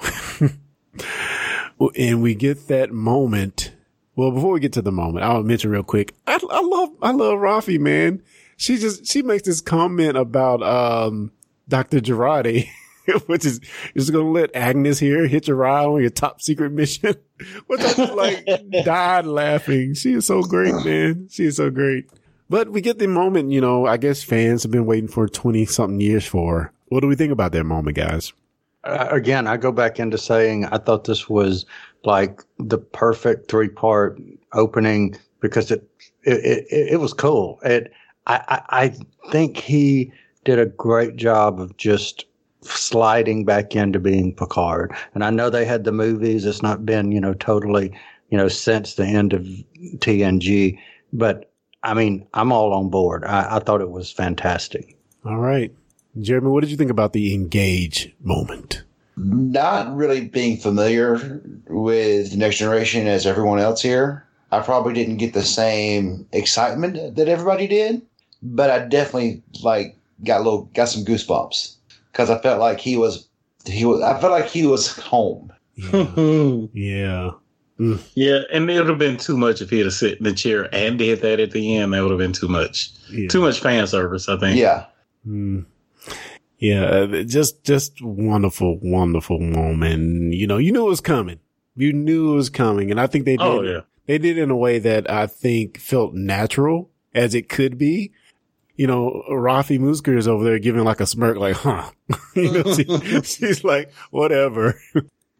and we get that moment. Well, before we get to the moment, I'll mention real quick. I, I love, I love Raffi, man. She just, she makes this comment about, um, Dr. Jurati, which is, just going to let Agnes here hit your ride on your top secret mission, which I just like died laughing. She is so great, man. She is so great. But we get the moment, you know, I guess fans have been waiting for 20 something years for. What do we think about that moment, guys? Uh, again, I go back into saying I thought this was like the perfect three part opening because it, it, it, it was cool. It, I, I, I think he did a great job of just sliding back into being Picard. And I know they had the movies. It's not been, you know, totally, you know, since the end of TNG, but I mean, I'm all on board. I, I thought it was fantastic. All right. Jeremy, what did you think about the engage moment? Not really being familiar with Next Generation as everyone else here. I probably didn't get the same excitement that everybody did, but I definitely like got a little got some goosebumps because I felt like he was he was I felt like he was home. Yeah. yeah. Mm. Yeah, and it would have been too much if he had sit in the chair and did that at the end. That would have been too much. Yeah. Too much fan service, I think. Yeah. Mm. Yeah, uh, just just wonderful, wonderful moment. You know, you knew it was coming. You knew it was coming, and I think they did. Oh, yeah. They did in a way that I think felt natural as it could be. You know, Raffi Musiker is over there giving like a smirk, like, "Huh." you know, she, she's like, "Whatever."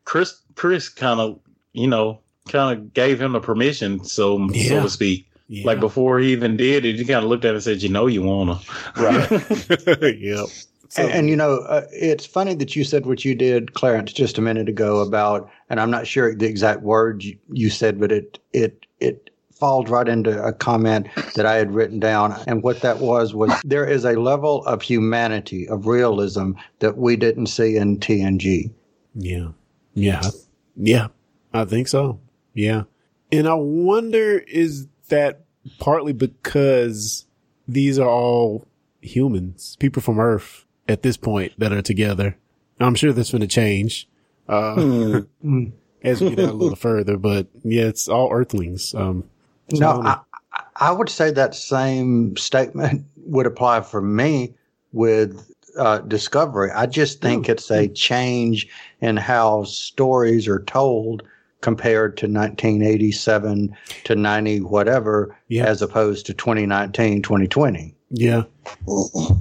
Chris, Chris, kind of, you know, kind of gave him the permission, so yeah. so to speak. Yeah. Like before he even did it, he kind of looked at it and said, "You know, you wanna." Right. yep. So, and, and, you know, uh, it's funny that you said what you did, Clarence, just a minute ago about, and I'm not sure the exact words you, you said, but it it it falls right into a comment that I had written down. And what that was was there is a level of humanity, of realism that we didn't see in TNG. Yeah, yeah, yeah. I think so. Yeah. And I wonder is that partly because these are all humans, people from Earth at this point that are together. I'm sure that's going to change uh, hmm. as we get a little further, but yeah, it's all Earthlings. Um, no, I, I, would say that same statement would apply for me with uh, Discovery. I just think mm. it's a change in how stories are told compared to 1987 to 90 whatever yeah. as opposed to 2019 2020 yeah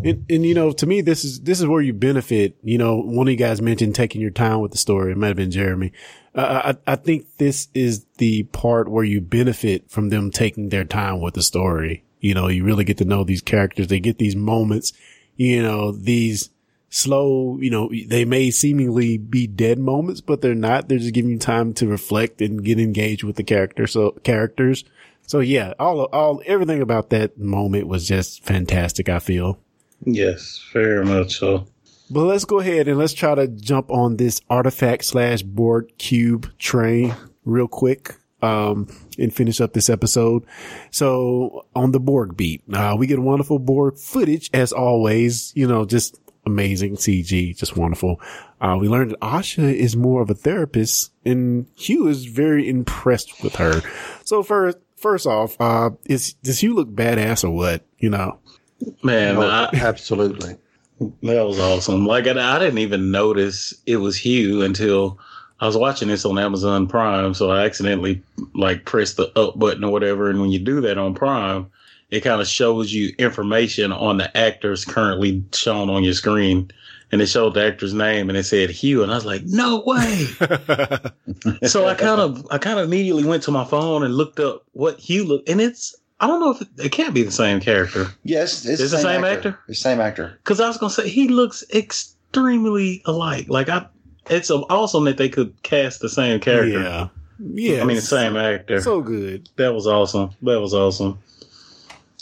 and, and, you know to me this is this is where you benefit you know one of you guys mentioned taking your time with the story it might have been jeremy I, I think this is the part where you benefit from them taking their time with the story you know you really get to know these characters they get these moments you know these slow, you know, they may seemingly be dead moments, but they're not. They're just giving you time to reflect and get engaged with the character. So characters. So yeah, all, all, everything about that moment was just fantastic. I feel. Yes, very much so. But let's go ahead and let's try to jump on this artifact slash Borg cube train real quick. Um, and finish up this episode. So on the Borg beat, uh, we get wonderful Borg footage as always, you know, just amazing CG, just wonderful. Uh, we learned that Asha is more of a therapist and Hugh is very impressed with her. So first, first off, uh, is, does Hugh look badass or what? You know? Man, oh, I, absolutely. That was awesome. Like, I, I didn't even notice it was Hugh until I was watching this on Amazon Prime. So I accidentally like pressed the up button or whatever. And when you do that on Prime, it kind of shows you information on the actors currently shown on your screen. And it showed the actor's name and it said Hugh. And I was like, no way. so I kind of, I kind of immediately went to my phone and looked up what Hugh looked. And it's, I don't know if it, it can't be the same character. Yes, it's, it's the same, same actor. actor. The same actor. Cause I was going to say, he looks extremely alike. Like I, it's awesome that they could cast the same character. Yeah. Yeah. I mean, the same actor. So good. That was awesome. That was awesome.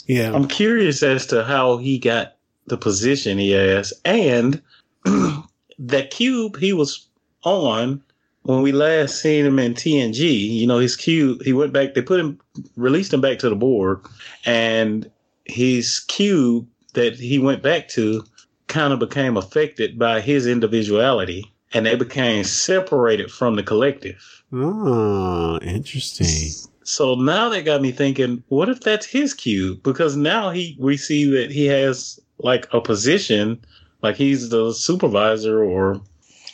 Yeah. I'm curious as to how he got the position he has and that cube he was on when we last seen him in TNG, you know, his cube, he went back, they put him, released him back to the Borg, and his cube that he went back to kind of became affected by his individuality and they became separated from the collective. Oh, interesting. So now that got me thinking, what if that's his cube? Because now he we see that he has like a position, like he's the supervisor or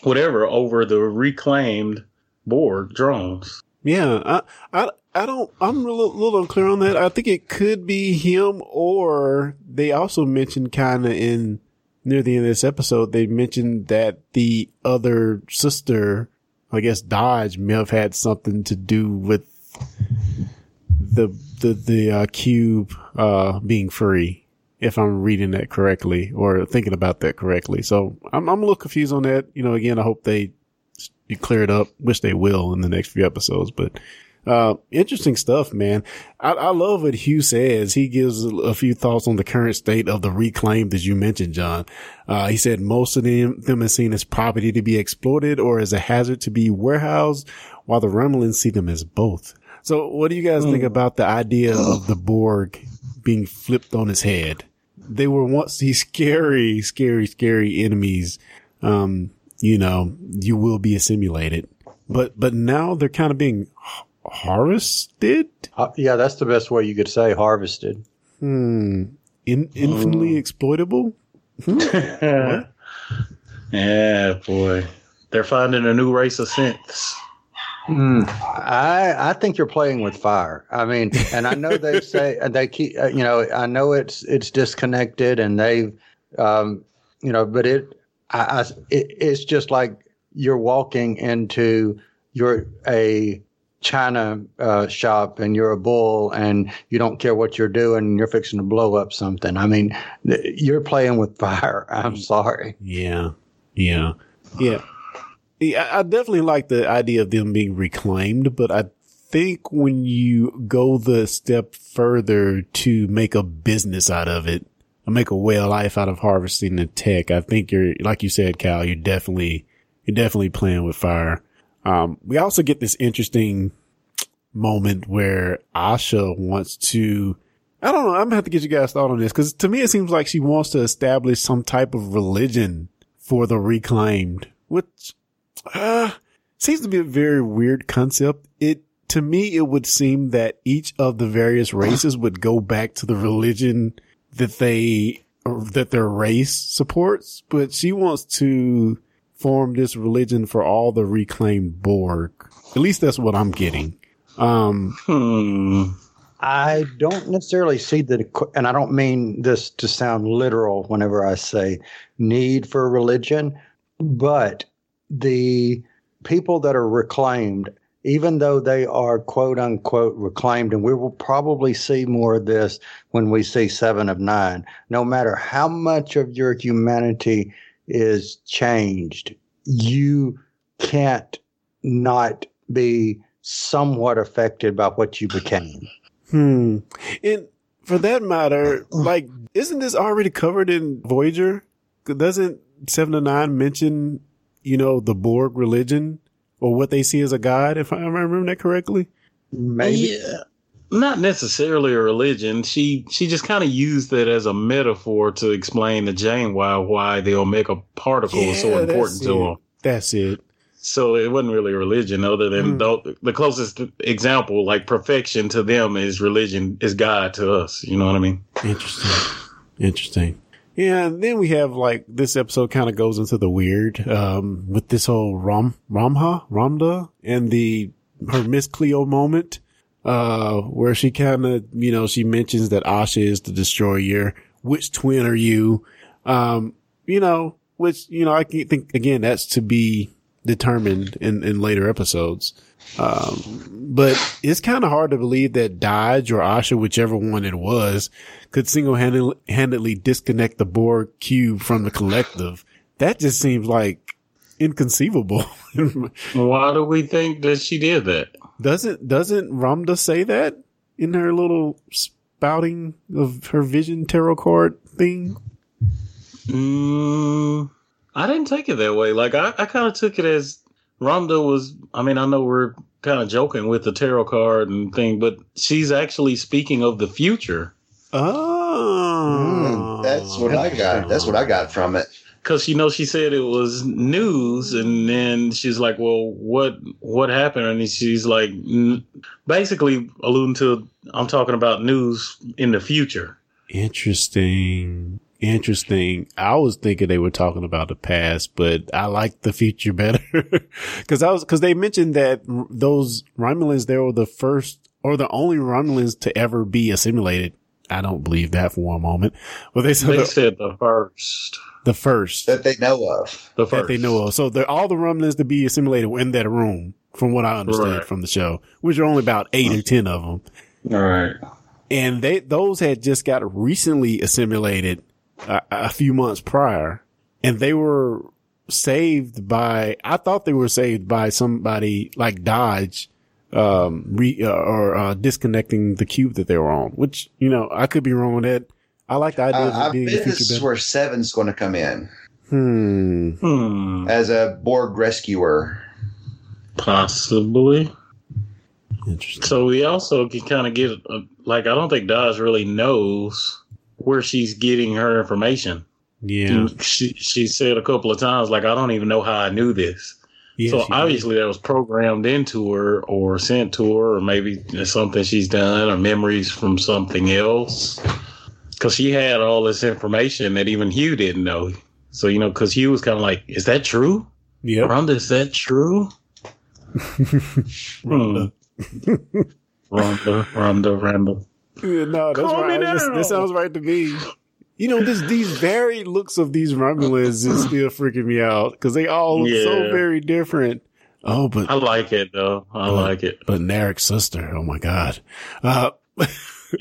whatever over the reclaimed Borg drones. Yeah, I, I, I don't. I'm a little, little unclear on that. I think it could be him, or they also mentioned kind of in near the end of this episode. They mentioned that the other sister, I guess Dahj, may have had something to do with the the the uh, cube uh, being free. If I'm reading that correctly or thinking about that correctly, so I'm I'm a little confused on that. You know, again, I hope they you clear it up. Wish they will in the next few episodes, but uh, interesting stuff, man. I, I love what Hugh says. He gives a few thoughts on the current state of the reclaimed, as you mentioned, John. Uh, he said most of them, them are seen as property to be exploited or as a hazard to be warehoused, while the Romulans see them as both. So what do you guys think about the idea of the Borg being flipped on its head? They were once these scary, scary, scary enemies. Um, you know, you will be assimilated, but, but now they're kind of being harvested. Uh, yeah, that's the best way you could say harvested. Hmm. In, infinitely exploitable. Yeah, boy. They're finding a new race of synths. I I think you're playing with fire. I mean, and I know they say they keep uh, you know I know it's it's disconnected and they, um, you know, but it I, I it, it's just like you're walking into you're a China uh, shop and you're a bull and you don't care what you're doing and you're fixing to blow up something. I mean, th- you're playing with fire. I'm sorry. Yeah. Yeah. Yeah. I I definitely like the idea of them being reclaimed, but I think when you go the step further to make a business out of it, make a way of life out of harvesting the tech, I think you're, like you said, Cal, you're definitely, you're definitely playing with fire. Um, we also get this interesting moment where Asha wants to, I don't know, I'm gonna have to get you guys thought on this, cause to me it seems like she wants to establish some type of religion for the reclaimed, which uh, seems to be a very weird concept. It, to me, it would seem that each of the various races would go back to the religion that they, or that their race supports, but she wants to form this religion for all the reclaimed Borg. At least that's what I'm getting. Um, Hmm. I don't necessarily see the, and I don't mean this to sound literal whenever I say need for religion, but the people that are reclaimed, even though they are quote unquote reclaimed, and we will probably see more of this when we see Seven of Nine, no matter how much of your humanity is changed, you can't not be somewhat affected by what you became. Hmm. And for that matter, like, isn't this already covered in Voyager? Doesn't seven of nine mention, you know, the Borg religion or what they see as a god? If I remember that correctly. Maybe. Yeah. Not necessarily a religion. She she just kind of used it as a metaphor to explain to Jane why why the omega particle is so important to it. him. That's it. So it wasn't really a religion, other than mm. the, the closest example, like perfection to them is religion, is God to us. You know what I mean? Interesting. Interesting. And then we have like this episode kind of goes into the weird um with this whole Ram Ramha Ramdha and the her Miss Cleo moment uh where she kind of you know she mentions that Asha is the destroyer. Which twin are you? Um, you know, which you know I think again that's to be determined in in later episodes. Um, but it's kind of hard to believe that Dahj or Asha, whichever one it was, could single handedly disconnect the Borg cube from the collective. That just seems like inconceivable. Why do we think that she did that? doesn't, doesn't Ramdha say that in her little spouting of her vision tarot card thing? Mm, I didn't take it that way. Like I, I kind of took it as Rhonda was. I mean, I know we're kind of joking with the tarot card and thing, but she's actually speaking of the future. Oh, Oh, That's what I got. That's what I got from it. because you know she said it was news, and then she's like, "Well, what what happened?" And she's like, n- basically alluding to, "I'm talking about news in the future." Interesting. Interesting. I was thinking they were talking about the past, but I like the future better. Cause I was, cause they mentioned that those Romulans, they were the first or the only Romulans to ever be assimilated. I don't believe that for one moment. But they said They the, said the first, the first That they know of. the first that they know of. So they're all the Romulans to be assimilated were in that room, from what I understand Right. from the show, which are only about eight or 10 of them. All right. and they those had just got recently assimilated a, a few months prior, and they were saved by. I thought they were saved by somebody like Dahj, um, re, uh, or uh, disconnecting the cube that they were on. Which you know I could be wrong with that. I like the idea Uh, of I it being bet the this future is better. where Seven's going to come in Hmm. Hmm. as a Borg rescuer. Possibly. Interesting. So we also can kind of get uh, like I don't think Dodge really knows where she's getting her information. Yeah. She she said a couple of times like I don't even know how I knew this. so she did. obviously that was programmed into her or sent to her or maybe something she's done or memories from something else. Cause she had all this information that even Hugh didn't know. So, you know, cause Hugh was kind of like, is that true? Yeah. Rhonda, is that true? Rhonda. Hmm. Rhonda, Rhonda, Rhonda. Yeah, no, that's Calm me right. This sounds right to me. You know, this these very looks of these Romulans is still freaking me out because they all look so very different. Oh, but I like it though. I like it. but Narek's sister. Oh my god. Uh,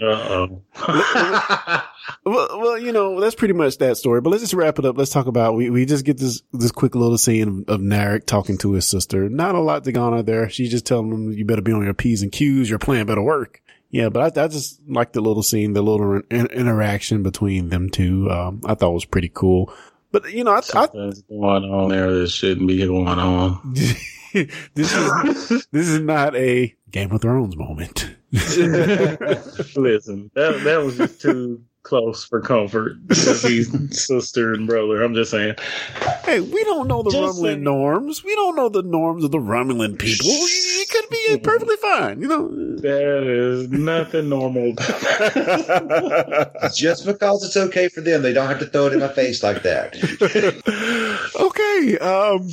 Uh oh. well, well, you know, that's pretty much that story. But let's just wrap it up. Let's talk about we we just get this this quick little scene of, of Narek talking to his sister. Not a lot to go on there. She's just telling him you better be on your p's and q's. Your plan better work. Yeah, but I, I just like the little scene, the little in, interaction between them two. Um, I thought was pretty cool. But you know, I, I Something's going on there that shouldn't be going on. this is this is not a Game of Thrones moment. Listen, that that was just too close for comfort. He's sister and brother. I'm just saying. Hey, we don't know the Just Romulan saying. norms. We don't know the norms of the Romulan people. It could be perfectly fine, you know. That is nothing normal. Just because it's okay for them, they don't have to throw it in my face like that. okay. Um,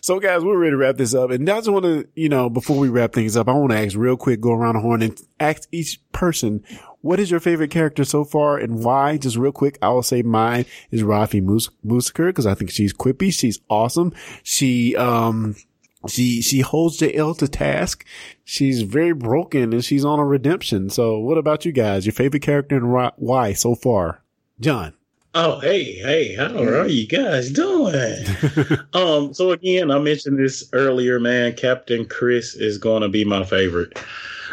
so guys, we're ready to wrap this up. And I just want to, you know, before we wrap things up, I want to ask real quick, go around the horn and ask each person, what is your favorite character so far and why? Just real quick, I will say mine is Raffi Mus- Musiker because I think she's quippy. She's awesome. She, um, she, she holds JL to task. She's very broken and she's on a redemption. So what about you guys? Your favorite character and why so far? John. Oh, hey, hey, how are you guys doing? um, so again, I mentioned this earlier, man. Captain Chris is gonna be my favorite.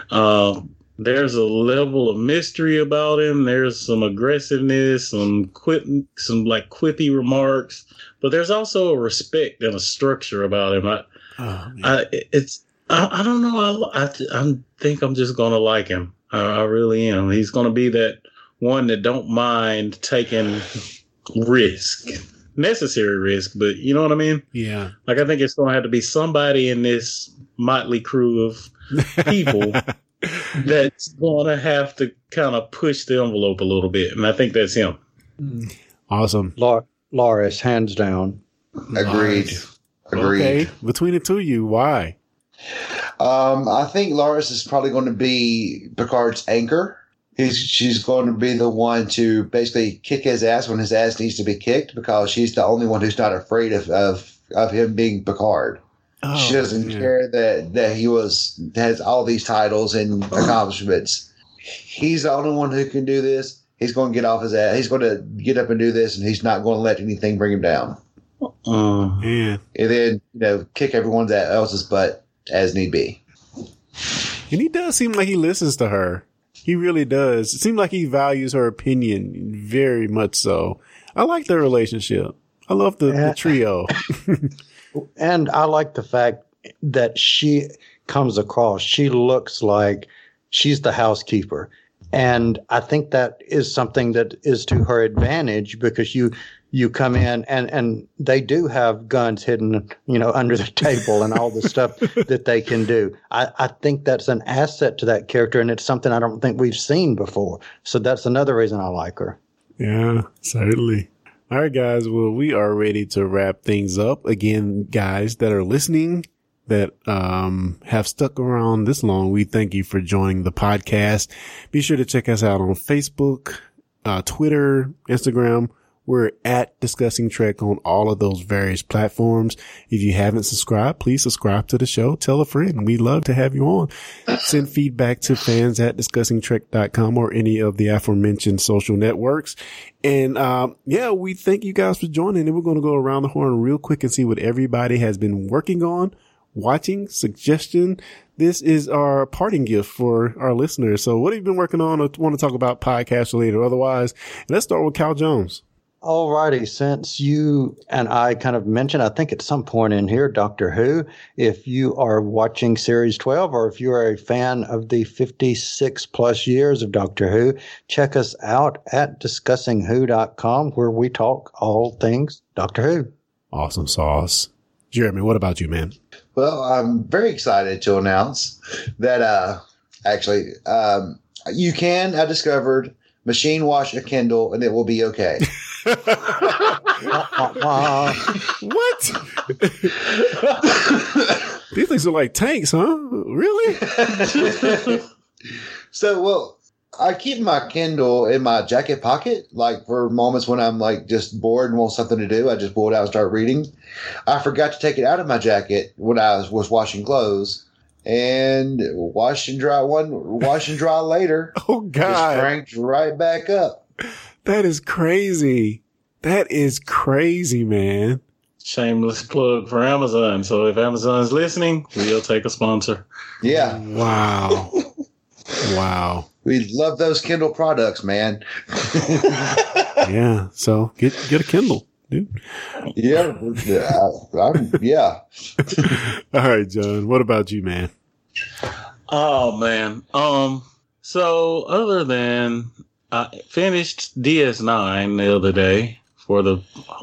Um, there's a level of mystery about him. There's some aggressiveness, some quip, some like quippy remarks, but there's also a respect and a structure about him. I, Uh, uh, oh. I it's I, I don't know. I I, I think I'm just gonna like him. I, I really am. He's gonna be that one that don't mind taking risk, necessary risk. But you know what I mean. yeah. Like I think it's gonna have to be somebody in this motley crew of people that's gonna have to kind of push the envelope a little bit, and I think that's him. Awesome. Lar- Laris, hands down. Agreed. Nice. Agreed. Okay. Between the two of you, why? Um, I think Laris is probably going to be Picard's anchor. He's, she's going to be the one to basically kick his ass when his ass needs to be kicked because she's the only one who's not afraid of, of, of him being Picard. Oh, she doesn't care that, that he was has all these titles and accomplishments. He's the only one who can do this. He's going to get off his ass. He's going to get up and do this, and he's not going to let anything bring him down. Um, Man. And then you know kick everyone else's butt as need be. And he does seem like he listens to her. He really does. It seems like he values her opinion very much so. I like their relationship. I love the, Yeah. the trio. And I like the fact that she comes across, she looks like she's the housekeeper. And I think that is something that is to her advantage because you you come in and and they do have guns hidden, you know, under the table and all the stuff that they can do. I, I think that's an asset to that character and it's something I don't think we've seen before. So that's another reason I like her. Yeah, certainly. All right, guys. Well, we are ready to wrap things up. Again, guys that are listening, that um, have stuck around this long, we thank you for joining the podcast. Be sure to check us out on Facebook, uh, Twitter, Instagram. We're at discussing Trek on all of those various platforms. If you haven't subscribed, please subscribe to the show. Tell a friend. We'd love to have you on. Send feedback to fans at discussingtrek.com or any of the aforementioned social networks. And, um, yeah, we thank you guys for joining and we're going to go around the horn real quick and see what everybody has been working on, watching, suggestion. This is our parting gift for our listeners. So what have you been working on or want to talk about podcast related or otherwise? let's start with Cal Jones. Alrighty, since you and I kind of mentioned, I think at some point in here, Doctor Who, if you are watching Series 12 or if you are a fan of the 56 plus years of Doctor Who, check us out at discussingwho.com where we talk all things Doctor Who. Awesome sauce. Jeremy, what about you, man? Well, I'm very excited to announce that, uh, actually, um, you can, I discovered, machine wash a Kindle and it will be okay. what? These things are like tanks, huh? Really? so, well, I keep my Kindle in my jacket pocket, like for moments when I'm like just bored and want something to do. I just pull it out and start reading. I forgot to take it out of my jacket when I was, was washing clothes and wash and dry one, wash and dry later. oh God. Just cranked right back up. That is crazy. That is crazy, man. Shameless plug for Amazon. So if Amazon's listening, we'll take a sponsor. Yeah. Wow. wow. We love those Kindle products, man. yeah. So get get a Kindle, dude. Yeah. Yeah. I'm, yeah. All right, John. What about you, man? Oh man. Um. So other than I finished DS9 the other day for the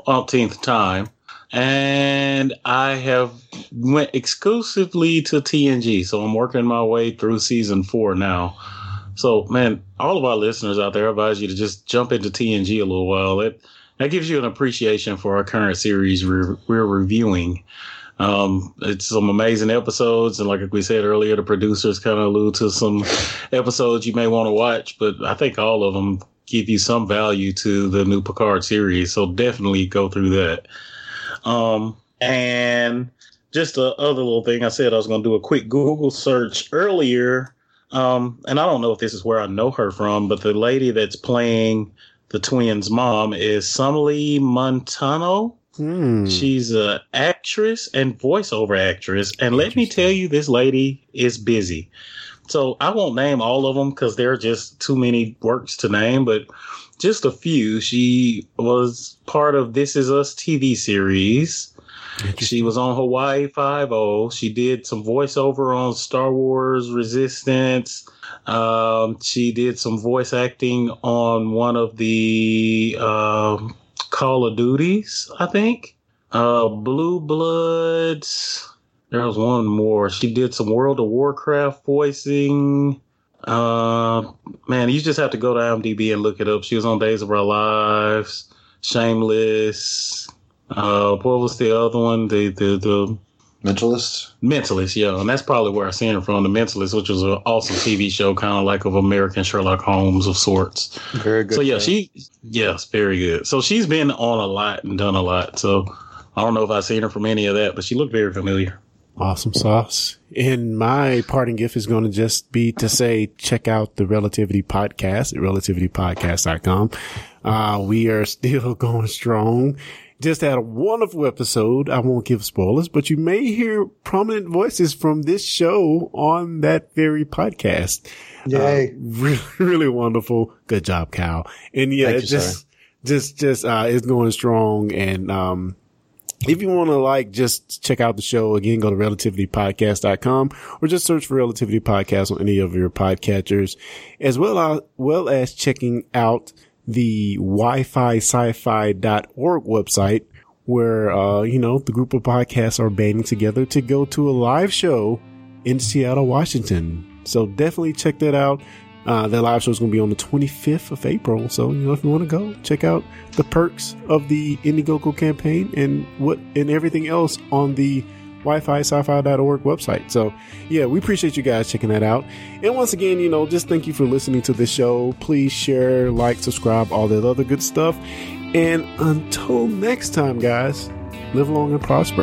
umpteenth time, and I have went exclusively to TNG. So I'm working my way through season four now. So man, all of our listeners out there, I advise you to just jump into TNG a little while. It that gives you an appreciation for our current series we're, we're reviewing. Um, it's some amazing episodes, and like we said earlier, the producers kind of allude to some episodes you may want to watch, but I think all of them give you some value to the new Picard series. So definitely go through that. Um, and just a other little thing I said I was going to do a quick Google search earlier. Um, and I don't know if this is where I know her from, but the lady that's playing the twins' mom is Sumalee Montano. Hmm. She's a actress and voiceover actress, and let me tell you, this lady is busy. So I won't name all of them because there are just too many works to name, but just a few. She was part of This Is Us TV series. She was on Hawaii Five O. She did some voiceover on Star Wars Resistance. Um, she did some voice acting on one of the um, Call of Duties, I think. Uh, Blue Bloods. There was one more. She did some World of Warcraft voicing. Uh, man, you just have to go to IMDb and look it up. She was on Days of Our Lives, Shameless. Uh, what was the other one? The the the Mentalist. Mentalist, yeah, and that's probably where I seen her from. The Mentalist, which was an awesome TV show, kind of like of American Sherlock Holmes of sorts. Very good. So yeah, show. she yes, very good. So she's been on a lot and done a lot. So I don't know if I've seen her from any of that, but she looked very familiar. Awesome sauce. And my parting gift is going to just be to say, check out the Relativity Podcast at relativitypodcast.com. Uh, we are still going strong. Just had a wonderful episode. I won't give spoilers, but you may hear prominent voices from this show on that very podcast. Yay. Uh, really, really wonderful. Good job, Cal. And yeah, you, just, just, just, uh, it's going strong and, um, If you want to like just check out the show again, go to relativitypodcast.com or just search for Relativity Podcast on any of your podcatchers as well as, well as checking out the Wi-Fi sci-fi.org website where, uh, you know, the group of podcasts are banding together to go to a live show in Seattle, Washington. So definitely check that out. Uh, that live show is going to be on the 25th of April. So, you know, if you want to go, check out the perks of the Indiegogo campaign and what and everything else on the Wi-Fi sci-fi.org website. So, yeah, we appreciate you guys checking that out. And once again, you know, just thank you for listening to the show. Please share, like, subscribe, all that other good stuff. And until next time, guys, live long and prosper.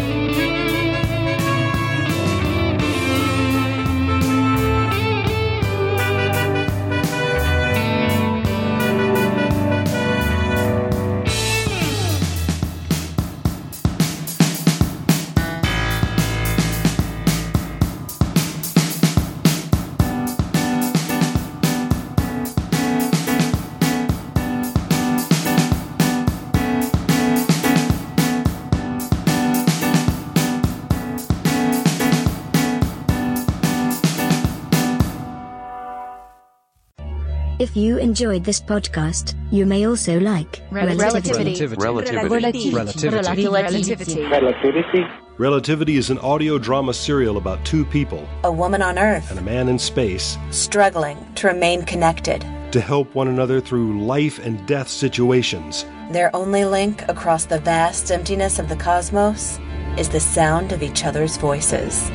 If you enjoyed this podcast, you may also like Relativity. Relativity. Relativity. Relativity. Relativity is an audio drama serial about two people A woman on Earth and a man in space struggling to remain connected. to help one another through life and death situations. Their only link across the vast emptiness of the cosmos is the sound of each other's voices.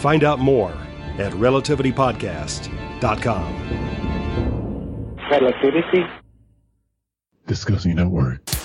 Find out more at relativitypodcast.com. Relativity. Discussing Network.